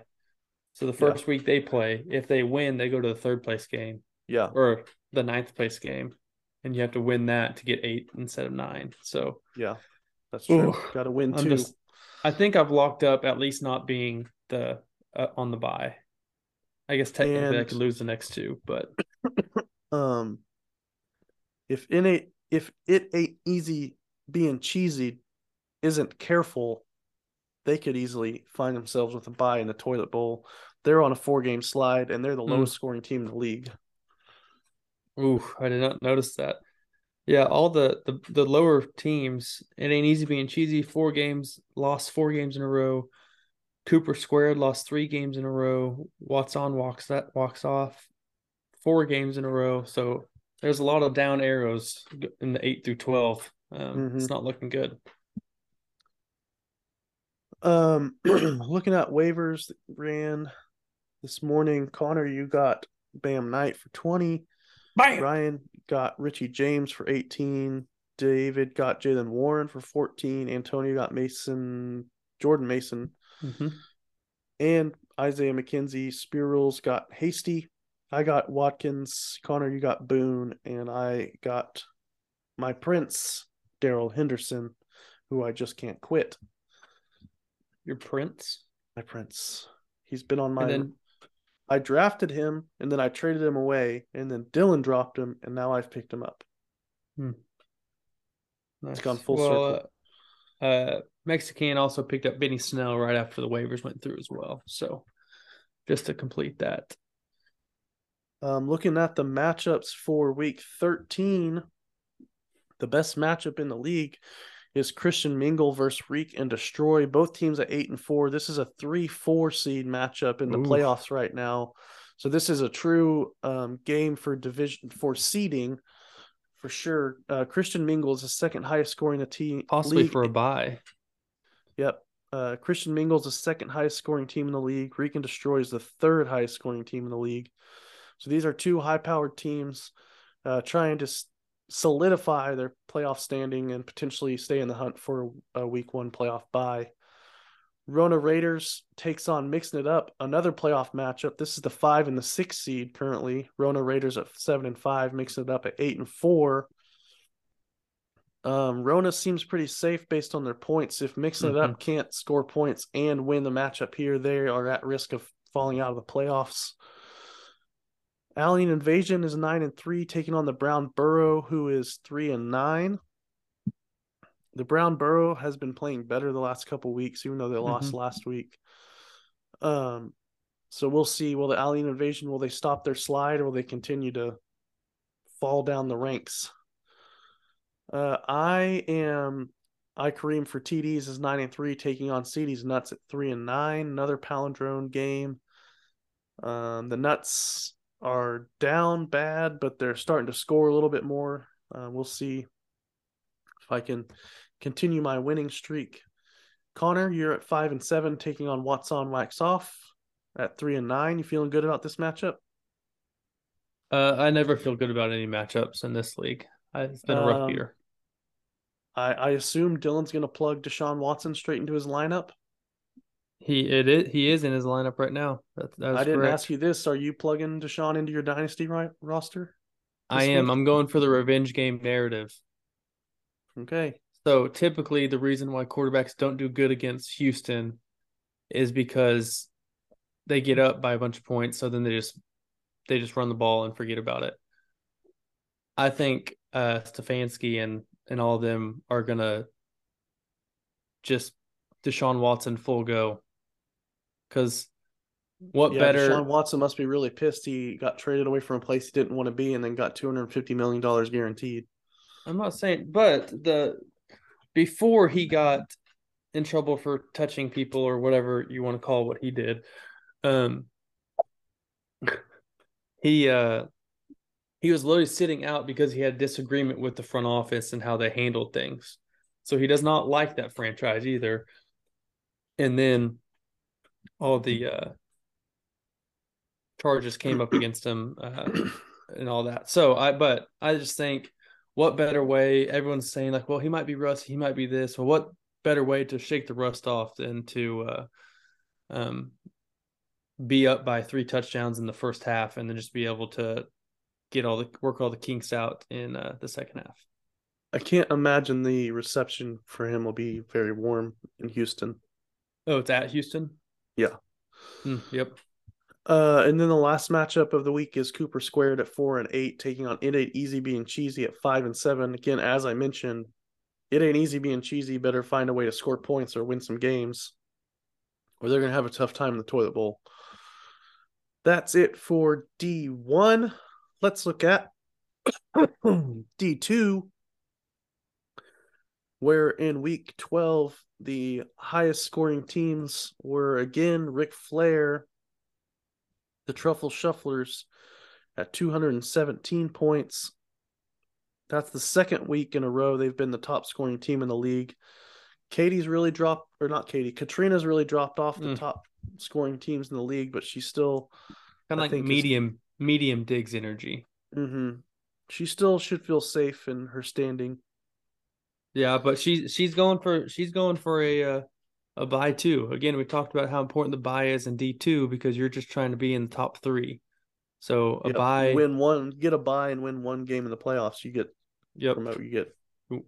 So the Yeah. first week they play, if they win, they go to the third place game yeah, or the ninth place game, and you have to win that to get eight instead of nine. So yeah, that's true. Got to win I'm too. just, I think I've locked up at least not being the uh, on the buy. I guess technically I could lose the next two, but Um, if in a if it ain't easy being cheesy isn't careful, they could easily find themselves with a buy in the toilet bowl. They're on a four game slide and they're the Mm. lowest scoring team in the league. Ooh, I did not notice that. Yeah, all the, the the lower teams, it ain't easy being cheesy. Four games, lost four games in a row. Cooper Squared lost three games in a row. Watts on walks that walks off four games in a row. So there's a lot of down arrows in the eight through twelve. Um, It's not looking good. Um, looking at waivers that ran this morning, Connor, you got Bam Knight for 20. Bam! Ryan got Richie James for 18. David got Jaylen Warren for 14. Antonio got Mason, Jordan Mason, Mhm. and Isaiah McKenzie. Spirals got Hasty. I got Watkins. Connor, you got Boone. And I got my prince, Darrell Henderson, who I just can't quit. Your Prince. My prince. He's been on my. Then I drafted him and then I traded him away, and then Dylan dropped him, and now I've picked him up. nice. It's gone full circle. Uh, uh, Mexican also picked up Benny Snell right after the waivers went through as well. So just to complete that. Um, looking at the matchups for week 13, the best matchup in the league is Christian Mingle versus Reek and Destroy. Both teams at eight and four. This is a three-four seed matchup in the Oof. playoffs right now. So this is a true um, game for division for seeding for sure. Uh, Christian Mingle is the second highest scoring the team Possibly league for a buy. Yep. Uh, Christian is the second highest scoring team in the league. Reek and Destroy is the third highest scoring team in the league. So these are two high powered teams uh, trying to solidify their playoff standing and potentially stay in the hunt for a week one playoff bye. Rona Raiders takes on mixing it up another playoff matchup. This is the five and the six seed currently. Rona Raiders at seven and five, mixing it up at eight and four. Um, Rona seems pretty safe based on their points. If mixing it up can't score points and win the matchup here, they are at risk of falling out of the playoffs. Alien Invasion is nine and three, taking on the Brown Burrow, who is three and nine. The Brown Burrow has been playing better the last couple weeks, even though they lost last week. Um, so we'll see. Will the Alien Invasion will they stop their slide or will they continue to fall down the ranks? Uh, I am I Kareem for TDs is nine and three, taking on CD's Nuts at three and nine. Another palindrome game. Um, the Nuts are down bad, but they're starting to score a little bit more. Uh, we'll see if I can continue my winning streak. Connor, you're at five and seven, taking on Watts on Wax Off at three and nine. You feeling good about this matchup? Uh, I never feel good about any matchups in this league. It's been a rough Um, year. I, I assume Dylan's going to plug Deshaun Watson straight into his lineup. He it is, he is in his lineup right now. That, that I didn't correct. ask you this. Are you plugging Deshaun into your dynasty right, roster? I am. week? I'm going for the revenge game narrative. Okay. So typically, the reason why quarterbacks don't do good against Houston is because they get up by a bunch of points, so then they just they just run the ball and forget about it. I think uh Stefanski and and all of them are gonna just Deshaun Watson full go. Because what yeah, better? Deshaun Watson must be really pissed. He got traded away from a place he didn't want to be, and then got two hundred fifty million dollars guaranteed. I'm not saying, but the before he got in trouble for touching people or whatever you want to call what he did, um, he uh he was literally sitting out because he had a disagreement with the front office and how they handled things. So he does not like that franchise either. And then all the uh charges came up against him uh, and all that. So I but I just think what better way everyone's saying like well he might be rusty he might be this well what better way to shake the rust off than to uh, um, be up by three touchdowns in the first half and then just be able to get all the work all the kinks out in uh, the second half I can't imagine the reception for him will be very warm in Houston. oh it's at houston Yeah. Hmm, yep Uh, and then the last matchup of the week is Cooper Squared at four and eight, taking on It Ain't Easy being cheesy at five and seven. Again, as I mentioned, it ain't easy being cheesy. Better find a way to score points or win some games, or they're gonna have a tough time in the toilet bowl. That's it for D1. Let's look at D2, where in week 12, the highest scoring teams were again Ric Flair, the Truffle Shufflers at 217 points. That's the second week in a row they've been the top scoring team in the league. Katie's really dropped, or not Katie, Katrina's really dropped off the Mm. top scoring teams in the league, but she's still Kind of like medium medium digs energy. hmm She still should feel safe in her standing. Yeah, but she's she's going for she's going for a uh, a buy too. Again, we talked about how important the buy is in D two because you're just trying to be in the top three. So a Yep, buy, win one, get a buy, and win one game in the playoffs. You get yep, promote. You get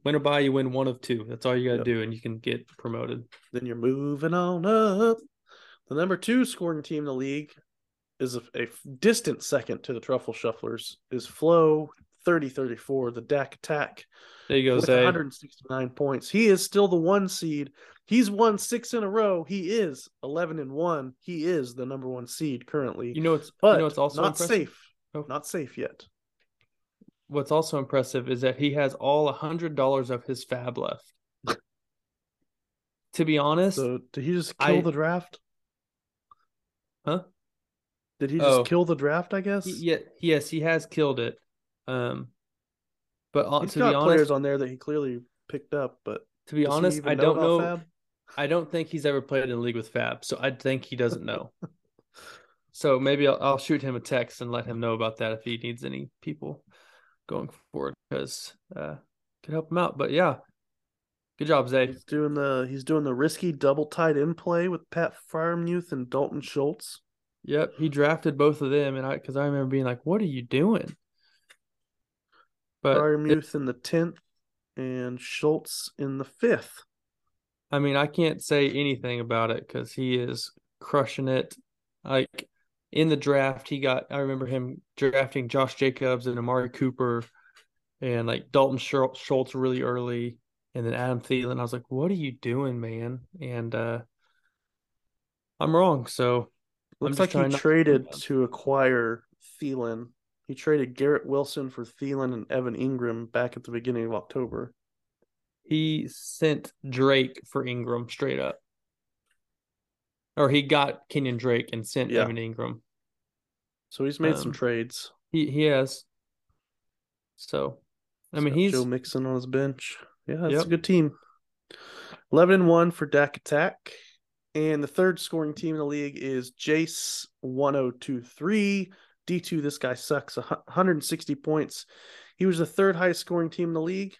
win a buy, you win one of two. That's all you got to Yep. do, and you can get promoted. then you're moving on up. The number two scoring team in the league is a, a distant second to the Truffle Shufflers. Is Flow 30-34, the Dak Attack There you go, with Zay. 169 points. He is still the one seed. He's won six in a row. He is 11 and one. He is the number one seed currently. You know what's but you know what's also not impressive? safe. Oh. Not safe yet. What's also impressive is that he has all a hundred dollars of his fab left. to be honest, So did he just kill I- the draft? Huh? Did he just Oh. kill the draft? I guess. he, yeah, yes, he has killed it. Um, but on, He's to got be players on there that he clearly picked up, but to be honest, I don't know. Fab? I don't think he's ever played in a league with Fab, so I think he doesn't know. so maybe I'll, I'll shoot him a text and let him know about that if he needs any people going forward because uh, could help him out. But yeah, good job, Zay. He's doing the he's doing the risky double tight end play with Pat Freiermuth and Dalton Schultz. Yep, he drafted both of them, and I because I remember being like, "What are you doing?" But Freiermuth in the tenth and Schultz in the fifth. I mean, I can't say anything about it because he is crushing it. Like in the draft, he got. I remember him drafting Josh Jacobs and Amari Cooper, and like Dalton Schultz really early, and then Adam Thielen. I was like, "What are you doing, man?" And uh I'm wrong. So Looks like he not to traded to acquire Thielen. He traded Garrett Wilson for Thielen and Evan Engram back at the beginning of October. he sent Drake for Engram straight up, or he got Kenyon Drake and sent Yeah. Evan Engram. So he's made some Um, trades. He he has. So, I mean, he's Joe Mixon on his bench. Yeah, it's Yep. a good team. Eleven and one for Dak Attack, and the third scoring team in the league is Jace one zero two three D two. This guy sucks. 160 points. He was the third highest scoring team in the league,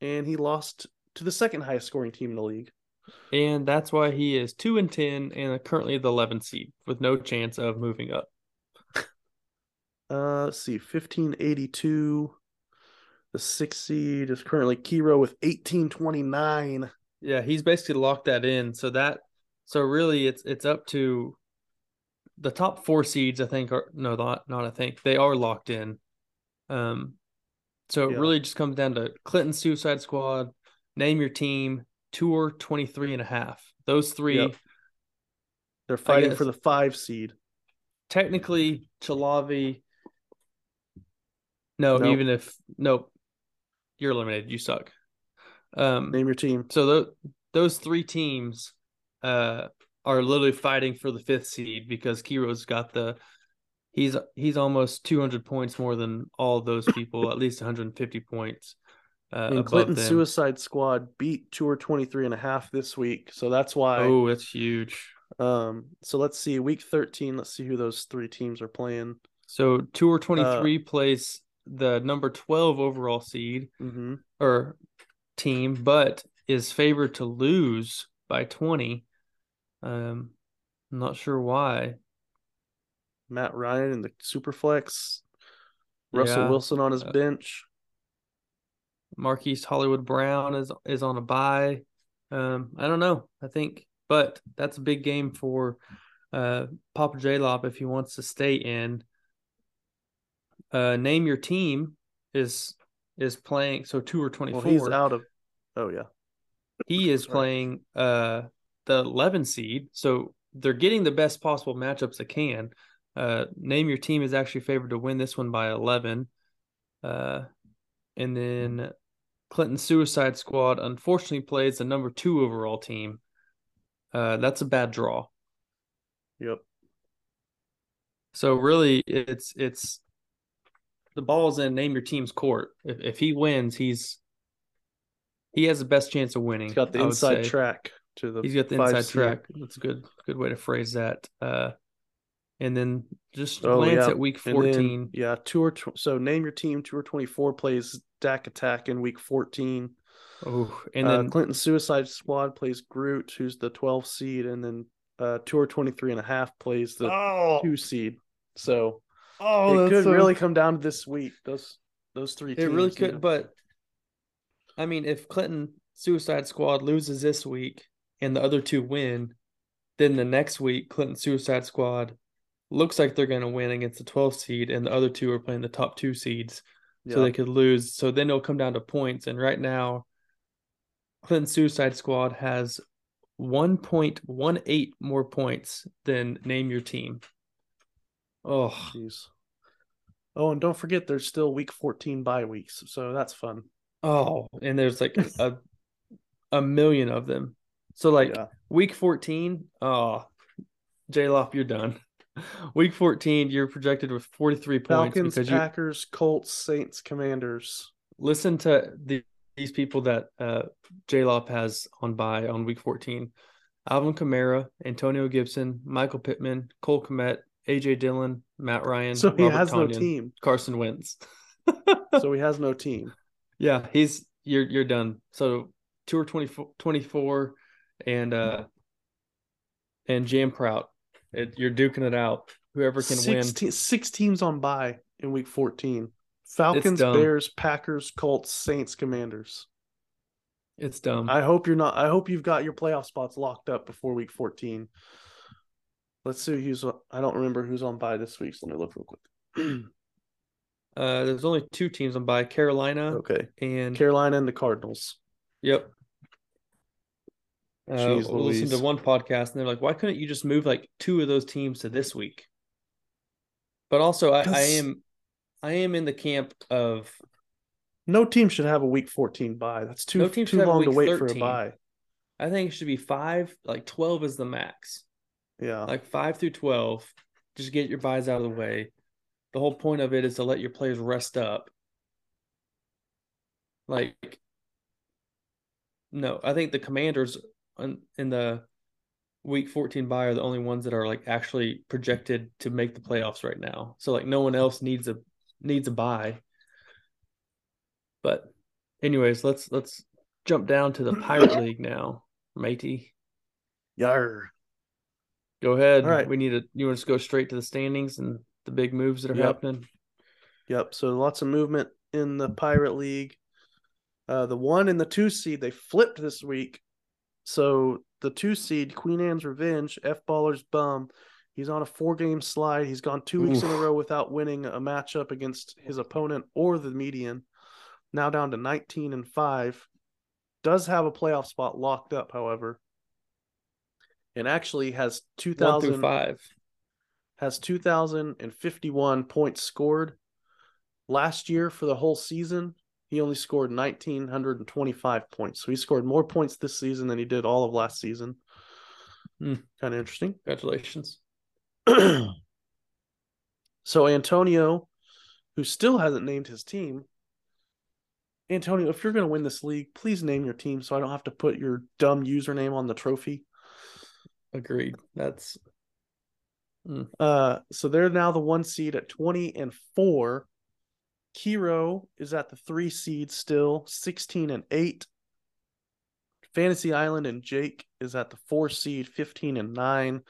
and he lost to the second highest scoring team in the league. and that's why he is two and ten and currently the 11th seed with no chance of moving up. Uh, let's see, 1582. The sixth seed is currently Kiro with 1829. Yeah, he's basically locked that in. So that so really it's it's up to the top four seeds. I think are no not not I think they are locked in. Um, so it Yeah. really just comes down to Clinton Suicide Squad, name your team, tour 23 and a half. Those three. Yep. They're fighting guess. for the five seed. technically Chalavi. No, Nope. even if nope, you're eliminated. You suck. Um, Name your team. so those those three teams, uh, are literally fighting for the fifth seed because Kiro's got the. He's he's almost 200 points more than all those people, at least 150 points. Uh, and above Clinton them. Suicide Squad beat Tour 23 and a half this week. So that's why. Oh, that's huge. Um, so let's see, week 13, let's see who those three teams are playing. So Uh, Tour 23 plays the number 12 overall seed. hmm or team, but is favored to lose by 20. Um, I'm not sure why. Matt Ryan and the Superflex. Russell Yeah. Wilson on his Uh, bench. Marquise Hollywood Brown is is on a buy. Um, I don't know. I think, but that's a big game for uh Papa J Lop if he wants to stay in. Uh, name your team is is playing. So two or twenty Well, he's out of Oh yeah. He is playing uh the 11 seed, so they're getting the best possible matchups they can. Uh, name your team is actually favored to win this one by 11. Uh, and then Clinton Suicide Squad unfortunately plays the number two overall team. Uh, that's a bad draw. Yep. So really, it's it's the ball's in name your team's court. If if he wins, he's he has the best chance of winning. He's got the inside track to the He's got the inside seed. track. That's a good good way to phrase that. Uh, and then just Oh, glance yeah. at week And then, fourteen. yeah, tour. Tw- so name your team. Tour twenty four plays Dak Attack in week fourteen. oh, and uh, then Clinton Suicide Squad plays Groot, who's the 12 seed, and then uh, Tour 23 and a half plays the two seed. So oh, it that's could so- really come down to this week. Those those three. It teams, really you could, know. but I mean, if Clinton Suicide Squad loses this week and the other two win, then the next week Clinton Suicide Squad looks like they're going to win against the 12th seed, and the other two are playing the top two seeds, yeah. so they could lose. So then it'll come down to points, and right now, Clinton Suicide Squad has 1.18 more points than Name Your Team. Oh, Jeez. Oh, and don't forget, there's still week 14 bye weeks, so that's fun. Oh, and there's like a a million of them. So like yeah. week 14, oh J Lop, you're done. Week 14, you're projected with 43 points Falcons, because you Packers, Colts, Saints, Commanders. listen to the, these people that uh J Lop has on by on week 14. Alvin Kamara, Antonio Gibson, Michael Pittman, Cole Kmet, AJ Dillon, Matt Ryan, So he Robert has no team. Carson wins. So he has no team. Yeah, he's you're you're done. So tour 24, 24 and uh and Jam Prout. It, you're duking it out. Whoever can win. six, te- six teams on bye in week 14. Falcons. Bears, Packers, Colts, Saints, Commanders. It's dumb. I hope you're not. I hope you've got your playoff spots locked up before week 14. Let's see who's. I don't remember who's on bye this week. So let me look real quick. Uh there's only two teams on by Carolina okay, and Carolina and the Cardinals. yep. Uh, listened to one podcast and they're like, why couldn't you just move like two of those teams to this week? But also, I, I am, I am in the camp of No team should have a week 14 bye. That's too No team too long to wait for a 13. bye. I think it should be five, like twelve is the max. Yeah, like five through 12 just get your buys out of the way the whole point of it is to let your players rest up like no i think the commanders in, in the week 14 buy are the only ones that are like actually projected to make the playoffs right now so like no one else needs a needs a buy but anyways let's let's jump down to the pirate league now matey Yar. Go ahead. All right. We need to. You want to go straight to the standings and the big moves that are Yep. happening? Yep. So lots of movement in the Pirate League. Uh, the one and the two seed they flipped this week. So the two seed Queen Anne's Revenge, F Baller's bum. He's on a four game slide. He's gone two weeks in a row without winning a matchup against his opponent or the median. Now down to 19 and 5. Does have a playoff spot locked up, however. And actually has One 2,000 five. has 2,051 points scored. Last year for the whole season, he only scored 1,925 points. So he scored more points this season than he did all of last season. Hmm. Kind of interesting. Congratulations. so Antonio, who still hasn't named his team, Antonio, if you're going to win this league, please name your team so I don't have to put your dumb username on the trophy. Agreed. That's Uh, so they're now the one seed at 20 and 4. Kiro is at the three seed still, 16 and 8. Fantasy Island and Jake is at the four seed, 15 and 9.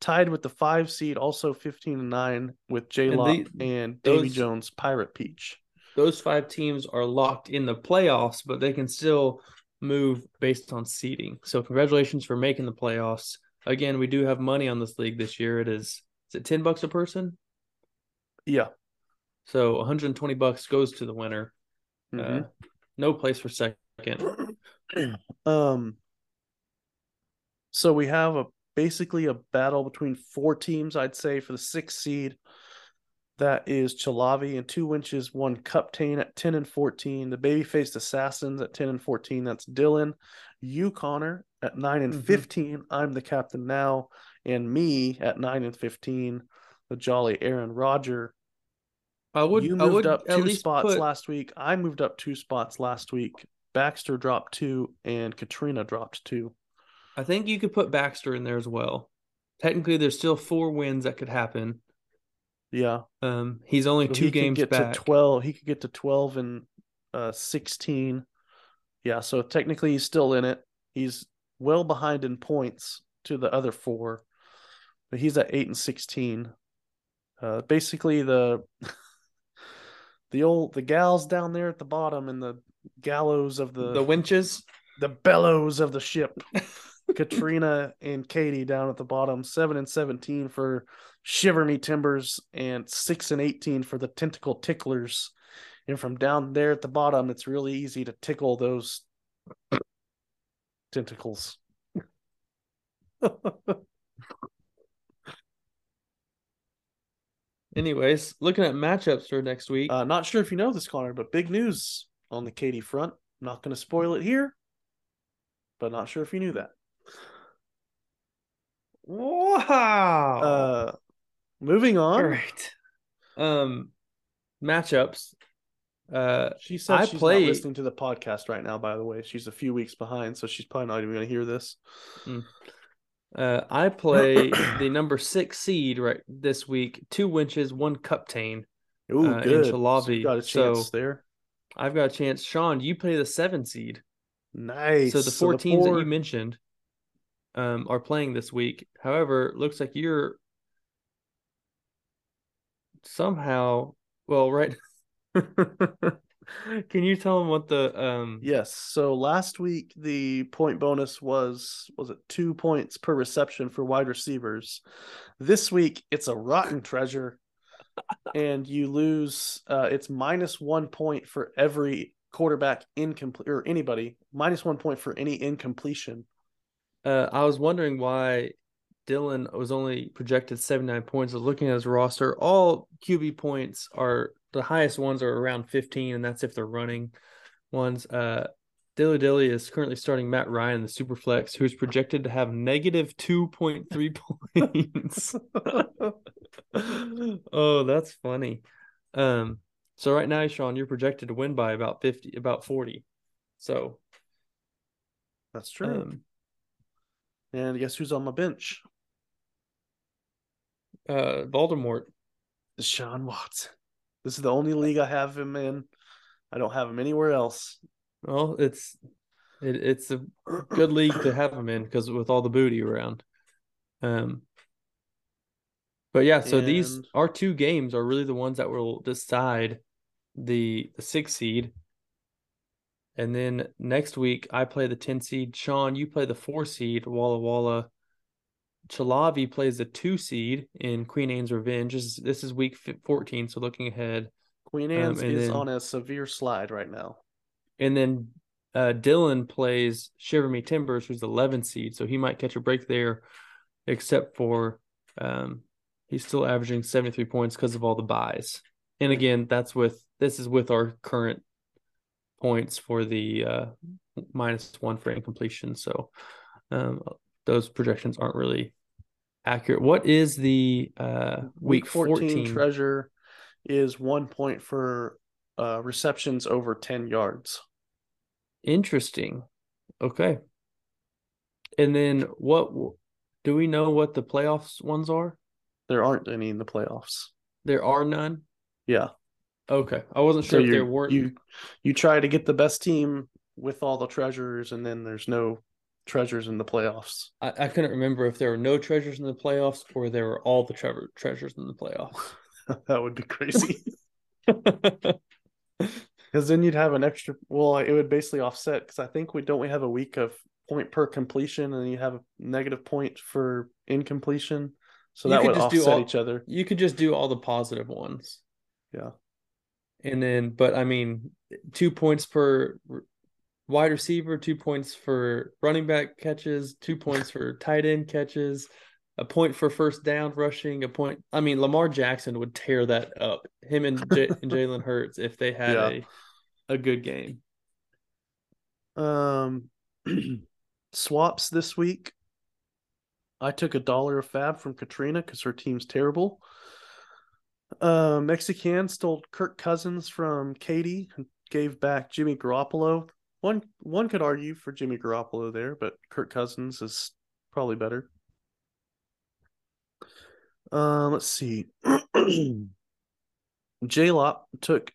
Tied with the five seed, also 15 and 9, with J And Lock and Davy those- Jones, Pirate Peach. those five teams are locked in the playoffs, but they can still move based on seeding. So congratulations for making the playoffs. Again, we do have money on this league this year. It is is it ten bucks a person? Yeah. So 120 bucks goes to the winner. Mhm. Uh, no place for second. Um, so we have a basically a battle between four teams, I'd say, for the sixth seed. That is Chalavi and two winches, one Cuptain at 10 and 14. The baby faced assassins at 10 and 14. That's Dylan. You, Connor, at 9 and Mhm. 15. I'm the captain now. And me at 9 and 15. The jolly Aaron Roger. I would you moved would up two spots put, last week. I moved up two spots last week. Baxter dropped two, and Katrina dropped two. I think you could put Baxter in there as well. Technically, there's still four wins that could happen. Yeah. Um, he's only So two he games get back. to 12 he could get to 12 and uh 16 yeah so technically he's still in it he's well behind in points to the other four but he's at 8 and 16 uh basically the the old the gals down there at the bottom and the gallows of the the winches. the bellows of the ship. Katrina and Katie down at the bottom, seven and seventeen for Shiver Me Timbers, and six and eighteen for the Tentacle Ticklers. And from down there at the bottom, it's really easy to tickle those tentacles. Anyways, looking at matchups for next week. uh, not sure if you know this, Connor, but big news on the Katie front. Not going to spoil it here, but not sure if you knew that. wow. Uh, moving on. All right. Um, matchups. Uh, She said I she's play- not listening to the podcast right now. By the way, she's a few weeks behind, so she's probably not even going to hear this. Uh, I play the number six seed right this week. Two winches, one cuptain. Ooh, Uh, in good. So Chalavi, you got a chance so- there. I've got a chance. Sean, you play the seven seed. Nice. So the four teams that you mentioned um, are playing this week. However, looks like you're somehow well, right? Can you tell them what the um? Yes. So last week the point bonus was was it two points per reception for wide receivers. This week it's a rotten treasure, and you lose. Uh, it's minus one point for every quarterback incomplete or anybody. Minus one point for any incompletion. Uh, I was wondering why Dylan was only projected 79 points. I was looking at his roster. All QB points are the highest ones are around 15, and that's if they're running ones. Uh, Dilly Dilly is currently starting Matt Ryan in the Superflex, who's projected to have negative 2.3 points. oh, that's funny. Um, so right now, Sean, you're projected to win by about 50, about 40. So, That's true. um, and guess who's on my bench? uh, Voldemort. Deshaun Watson. This is the only league I have him in. I don't have him anywhere else. Well, it's it, it's a good league to have him in because with all the booty around. Um, but yeah, so these And- our two games are really the ones that will decide the the six seed. And then next week I play the ten seed. Sean, you play the four seed. Walla Walla. Chalavi plays the two seed in Queen Anne's Revenge. This is, this is week fourteen, so looking ahead. Queen Um, Anne's and is then- on a severe slide right now. And then uh, Dylan plays Shiver Me Timbers, who's the 11 seed, so he might catch a break there, except for um, he's still averaging 73 points because of all the buys. And again, that's with this is with our current points for the uh, minus one for incompletion. So um, those projections aren't really accurate. What is the uh, week, 14, treasure is one point for uh, receptions over 10 yards. Interesting. Okay. And then what do we know what the playoffs ones are? There aren't any in the playoffs. There are none. Yeah. Okay. I wasn't So sure if you there weren't. you you try to get the best team with all the treasures, and then there's no treasures in the playoffs. I, I couldn't remember if there were no treasures in the playoffs or there were all the tre- treasures in the playoffs. that would be crazy. Because then you'd have an extra. Well, it would basically offset. Because I think we don't we have a week of point per completion, and you have a negative point for incompletion. So You that would just do offset all- each other. you could just do all the positive ones. Yeah. And then, but I mean, two points per wide receiver, two points for running back catches, two points for tight end catches, a point for first down rushing, a point. I mean, Lamar Jackson would tear that up. Him and, J- and Jalen Hurts if they had Yeah. a a good game. Um, swaps this week. I took a dollar of fab from Katrina because her team's terrible. Uh, Mexican stole Kirk Cousins from Katie and gave back Jimmy Garoppolo. One one could argue for Jimmy Garoppolo there, but Kirk Cousins is probably better. Um, let's see. J Lop took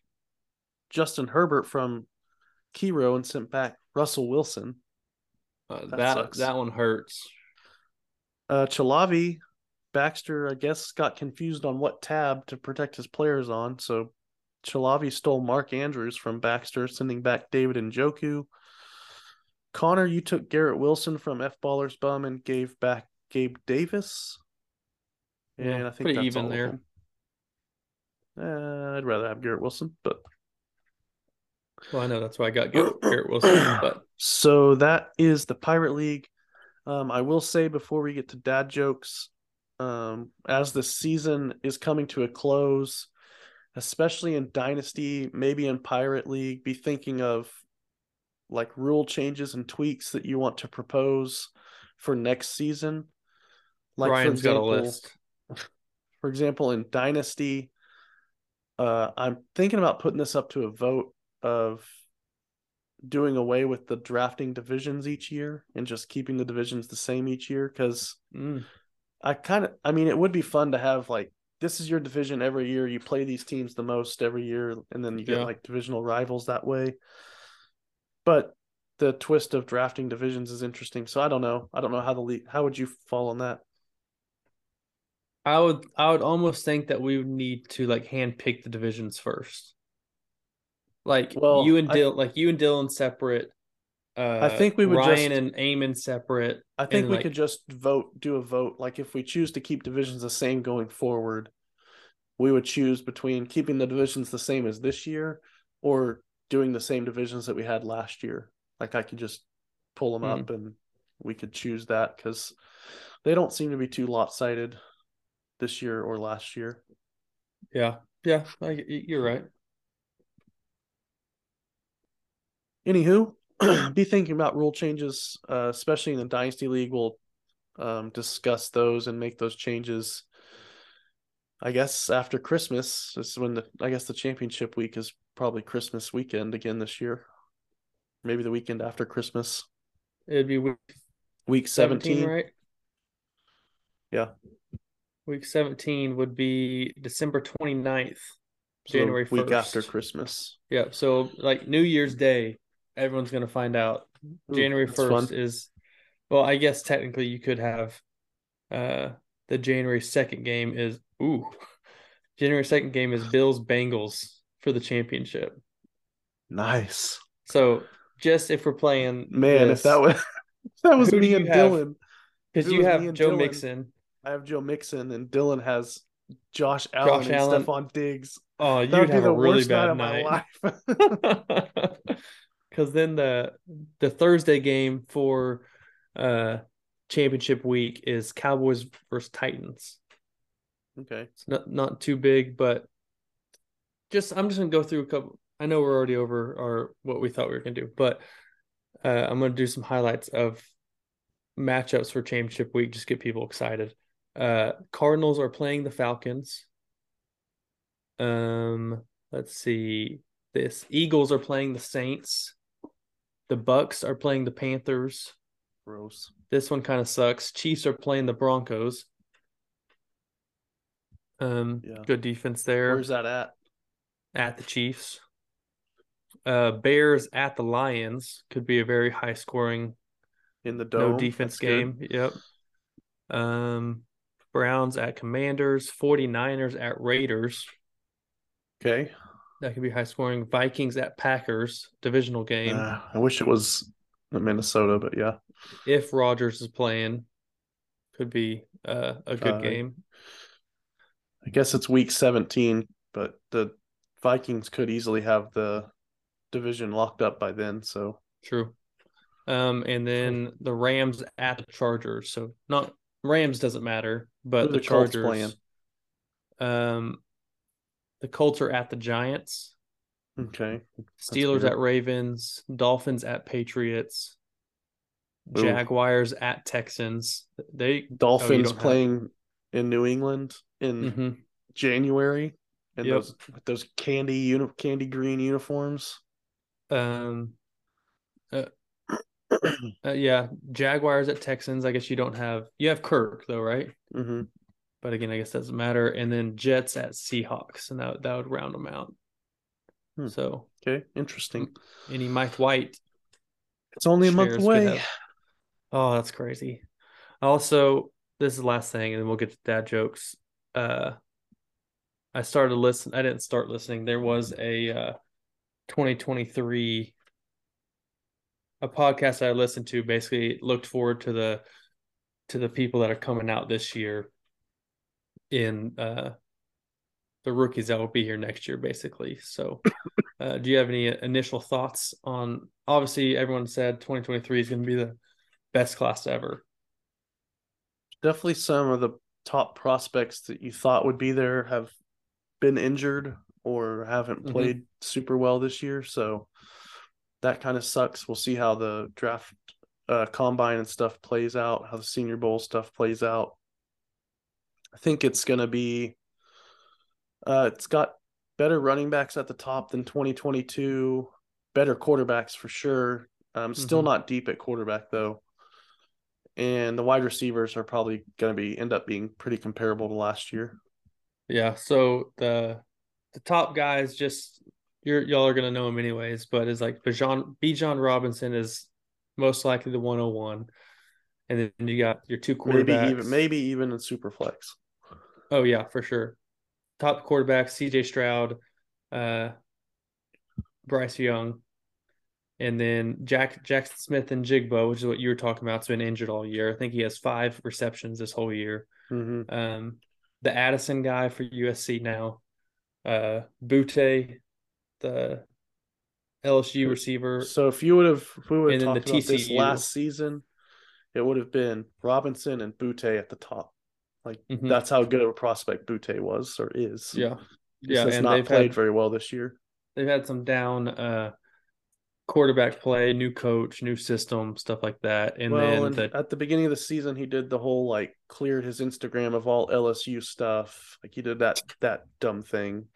Justin Herbert from Kiro and sent back Russell Wilson. Uh, That that sucks. that one hurts. Uh, Chalavi, Baxter, I guess, got confused on what tab to protect his players on. So Chalavi stole Mark Andrews from Baxter, sending back David Njoku. Connor, you took Garrett Wilson from F Baller's Bum and gave back Gabe Davis. And Yeah, I think pretty that's even there. Uh, I'd rather have Garrett Wilson, but Well, I know that's why I got Garrett, Garrett Wilson, but So that is the Pirate League. Um, I will say before we get to dad jokes, um, as the season is coming to a close, especially in Dynasty, maybe in Pirate League, be thinking of like rule changes and tweaks that you want to propose for next season. Like Ryan's for example, got a list. for example, in Dynasty, uh, I'm thinking about putting this up to a vote of doing away with the drafting divisions each year and just keeping the divisions the same each year because Mm, I kind of, I mean, it would be fun to have like this is your division every year. You play these teams the most every year, and then you get Yeah. like divisional rivals that way. But the twist of drafting divisions is interesting. So I don't know. I don't know how the league. How would you fall on that? I would I would almost think that we would need to like hand pick the divisions first. Like Well, you and Dylan, like you and Dylan separate. Uh, think we would Ryan just- and Eamon separate. I think we like- could just vote, do a vote. Like if we choose to keep divisions the same going forward, we would choose between keeping the divisions the same as this year or doing the same divisions that we had last year. Like I could just pull them Hmm. up and we could choose that because they don't seem to be too lopsided this year or last year. Yeah, yeah, I, you're right. Anywho, be thinking about rule changes, uh, especially in the Dynasty League. We'll um, discuss those and make those changes. I guess after Christmas this is when the I guess the championship week is probably Christmas weekend again this year. Maybe the weekend after Christmas, It'd be week week 17, 17. right? Yeah. Week 17 would be December 29th, So January 1st. week after Christmas. Yeah, so like New Year's Day, everyone's gonna find out. Ooh, January first fun. is well, I guess technically you could have uh the January second game is ooh. January second game is Bills Bengals for the championship. Nice. So just if we're playing Man, this- if that was if that was me and have? Dylan. because you have Joe Dylan, Mixon. I have Joe Mixon and Dylan has Josh Allen and Allen. Stefon Diggs. Oh, you'd have the a really worst night bad of my night. Because then the the Thursday game for uh championship week is Cowboys versus Titans. okay. It's not not too big, but just I'm just gonna go through a couple. I know we're already over our what we thought we were gonna do, but uh, I'm gonna do some highlights of matchups for championship week. Just get people excited. Uh, Cardinals are playing the Falcons. Um, let's see. This Eagles are playing the Saints. The Bucks are playing the Panthers. Gross. This one kind of sucks. Chiefs are playing the Broncos. Um, Yeah. good defense there Where's that at? at the Chiefs. Uh, Bears at the Lions could be a very high scoring, In the dome. no defense That's good. game. Yep. Um, Browns at Commanders, 49ers at Raiders. Okay. That could be high scoring. Vikings at Packers, divisional game. Uh, I wish it was Minnesota, but yeah. if Rodgers is playing, could be uh, a good Uh, game. I guess it's week 17, but the Vikings could easily have the division locked up by then. So True. Um, and then the Rams at the Chargers. So not Rams doesn't matter, but the, the Chargers. playing? Um, the Colts are at the Giants. Okay. Steelers weird. at Ravens. Dolphins at Patriots. Ooh. Jaguars at Texans. They Dolphins don't have- playing in New England in Mhm. January and Yep. those with those candy uni- candy green uniforms. um uh, uh, yeah, Jaguars at Texans. I guess you don't have you have Kirk though, right? hmm But again, I guess that doesn't matter. And then Jets at Seahawks, and that that would round them out. Hmm. So Okay, interesting. any Mike White It's only a month away. Oh, that's crazy. Also, this is the last thing, and then we'll get to dad jokes. Uh, I started listen. I didn't start listening. There was a uh, 2023 a podcast I listened to. Basically, looked forward to the to the people that are coming out this year in uh the rookies that will be here next year basically so uh do you have any initial thoughts on obviously everyone said 2023 is going to be the best class ever Definitely some of the top prospects that you thought would be there have been injured or haven't Mhm. played super well this year. So that kind of sucks. We'll see how the draft uh, combine and stuff plays out, how the senior bowl stuff plays out. I think it's going to be, uh, it's got better running backs at the top than 2022, better quarterbacks for sure. Um, still Mhm. not deep at quarterback though. And the wide receivers are probably going to be end up being pretty comparable to last year. yeah so the the top guys just you're y'all are going to know him anyways but is like Bijan Bijan Robinson is most likely the 101 and then you got your two quarterbacks. Maybe even maybe even in Superflex. Oh yeah, for sure. Top quarterback CJ Stroud, uh, Bryce Young, and then Jack Jaxon Smith-Njigba, which is what you were talking about. Has been injured all year. I think he has five receptions this whole year. hmm Um, the Addison guy for USC now, uh, Boutte, the LSU receiver. So if you would have if we would have talked the about this last season, it would have been Robinson and Boutte at the top. Like Mhm. that's how good of a prospect Boutte was or is. Yeah, yeah, and not they've played had- very well this year. they've had some down uh quarterback play, new coach, new system, stuff like that. And well, then and the at the beginning of the season, he did the whole like cleared his Instagram of all LSU stuff. Like he did that that dumb thing.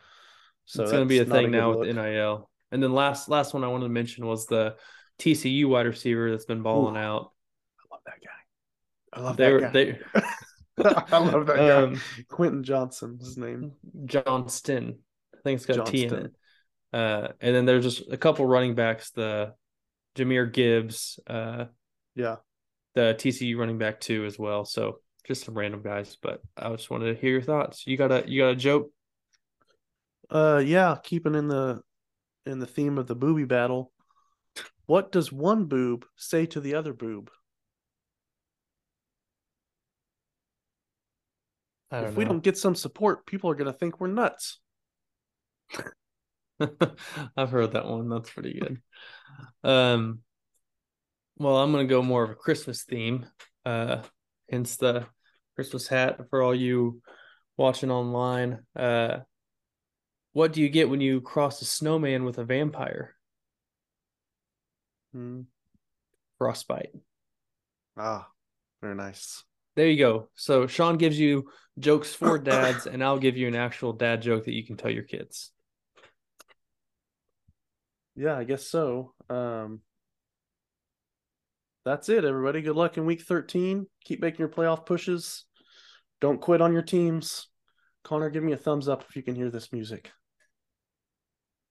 So it's going to be a thing good now look. with NIL. And then last last one I wanted to mention was the TCU wide receiver that's been balling Ooh. out. I love that guy. I love They were that they guy. I love that guy. um, Quentin Johnson, his name. Johnston. I think it's got a T in it. Uh, and then there's just a couple running backs. The Jahmyr Gibbs, uh, Yeah. the TCU running back too as well. So just some random guys. But I just wanted to hear your thoughts. You got a you got a joke? Uh yeah, keeping in the in the theme of the booby battle. What does one boob say to the other boob? If we don't get some support, people are gonna think we're nuts. I've heard that one. That's pretty good. Um, well, I'm gonna go more of a Christmas theme. Uh, hence the Christmas hat for all you watching online. Uh, what do you get when you cross a snowman with a vampire? Hmm. Frostbite. Ah, very nice. There you go. So Sean gives you jokes for dads, and I'll give you an actual dad joke that you can tell your kids. Yeah, I guess so. Um that's it, everybody. Good luck in week 13. Keep making your playoff pushes. Don't quit on your teams. Connor, give me a thumbs up if you can hear this music.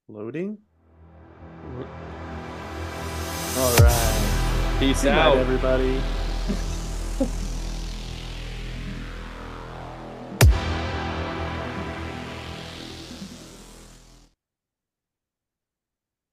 Loading. All right. Peace Good night, out. everybody.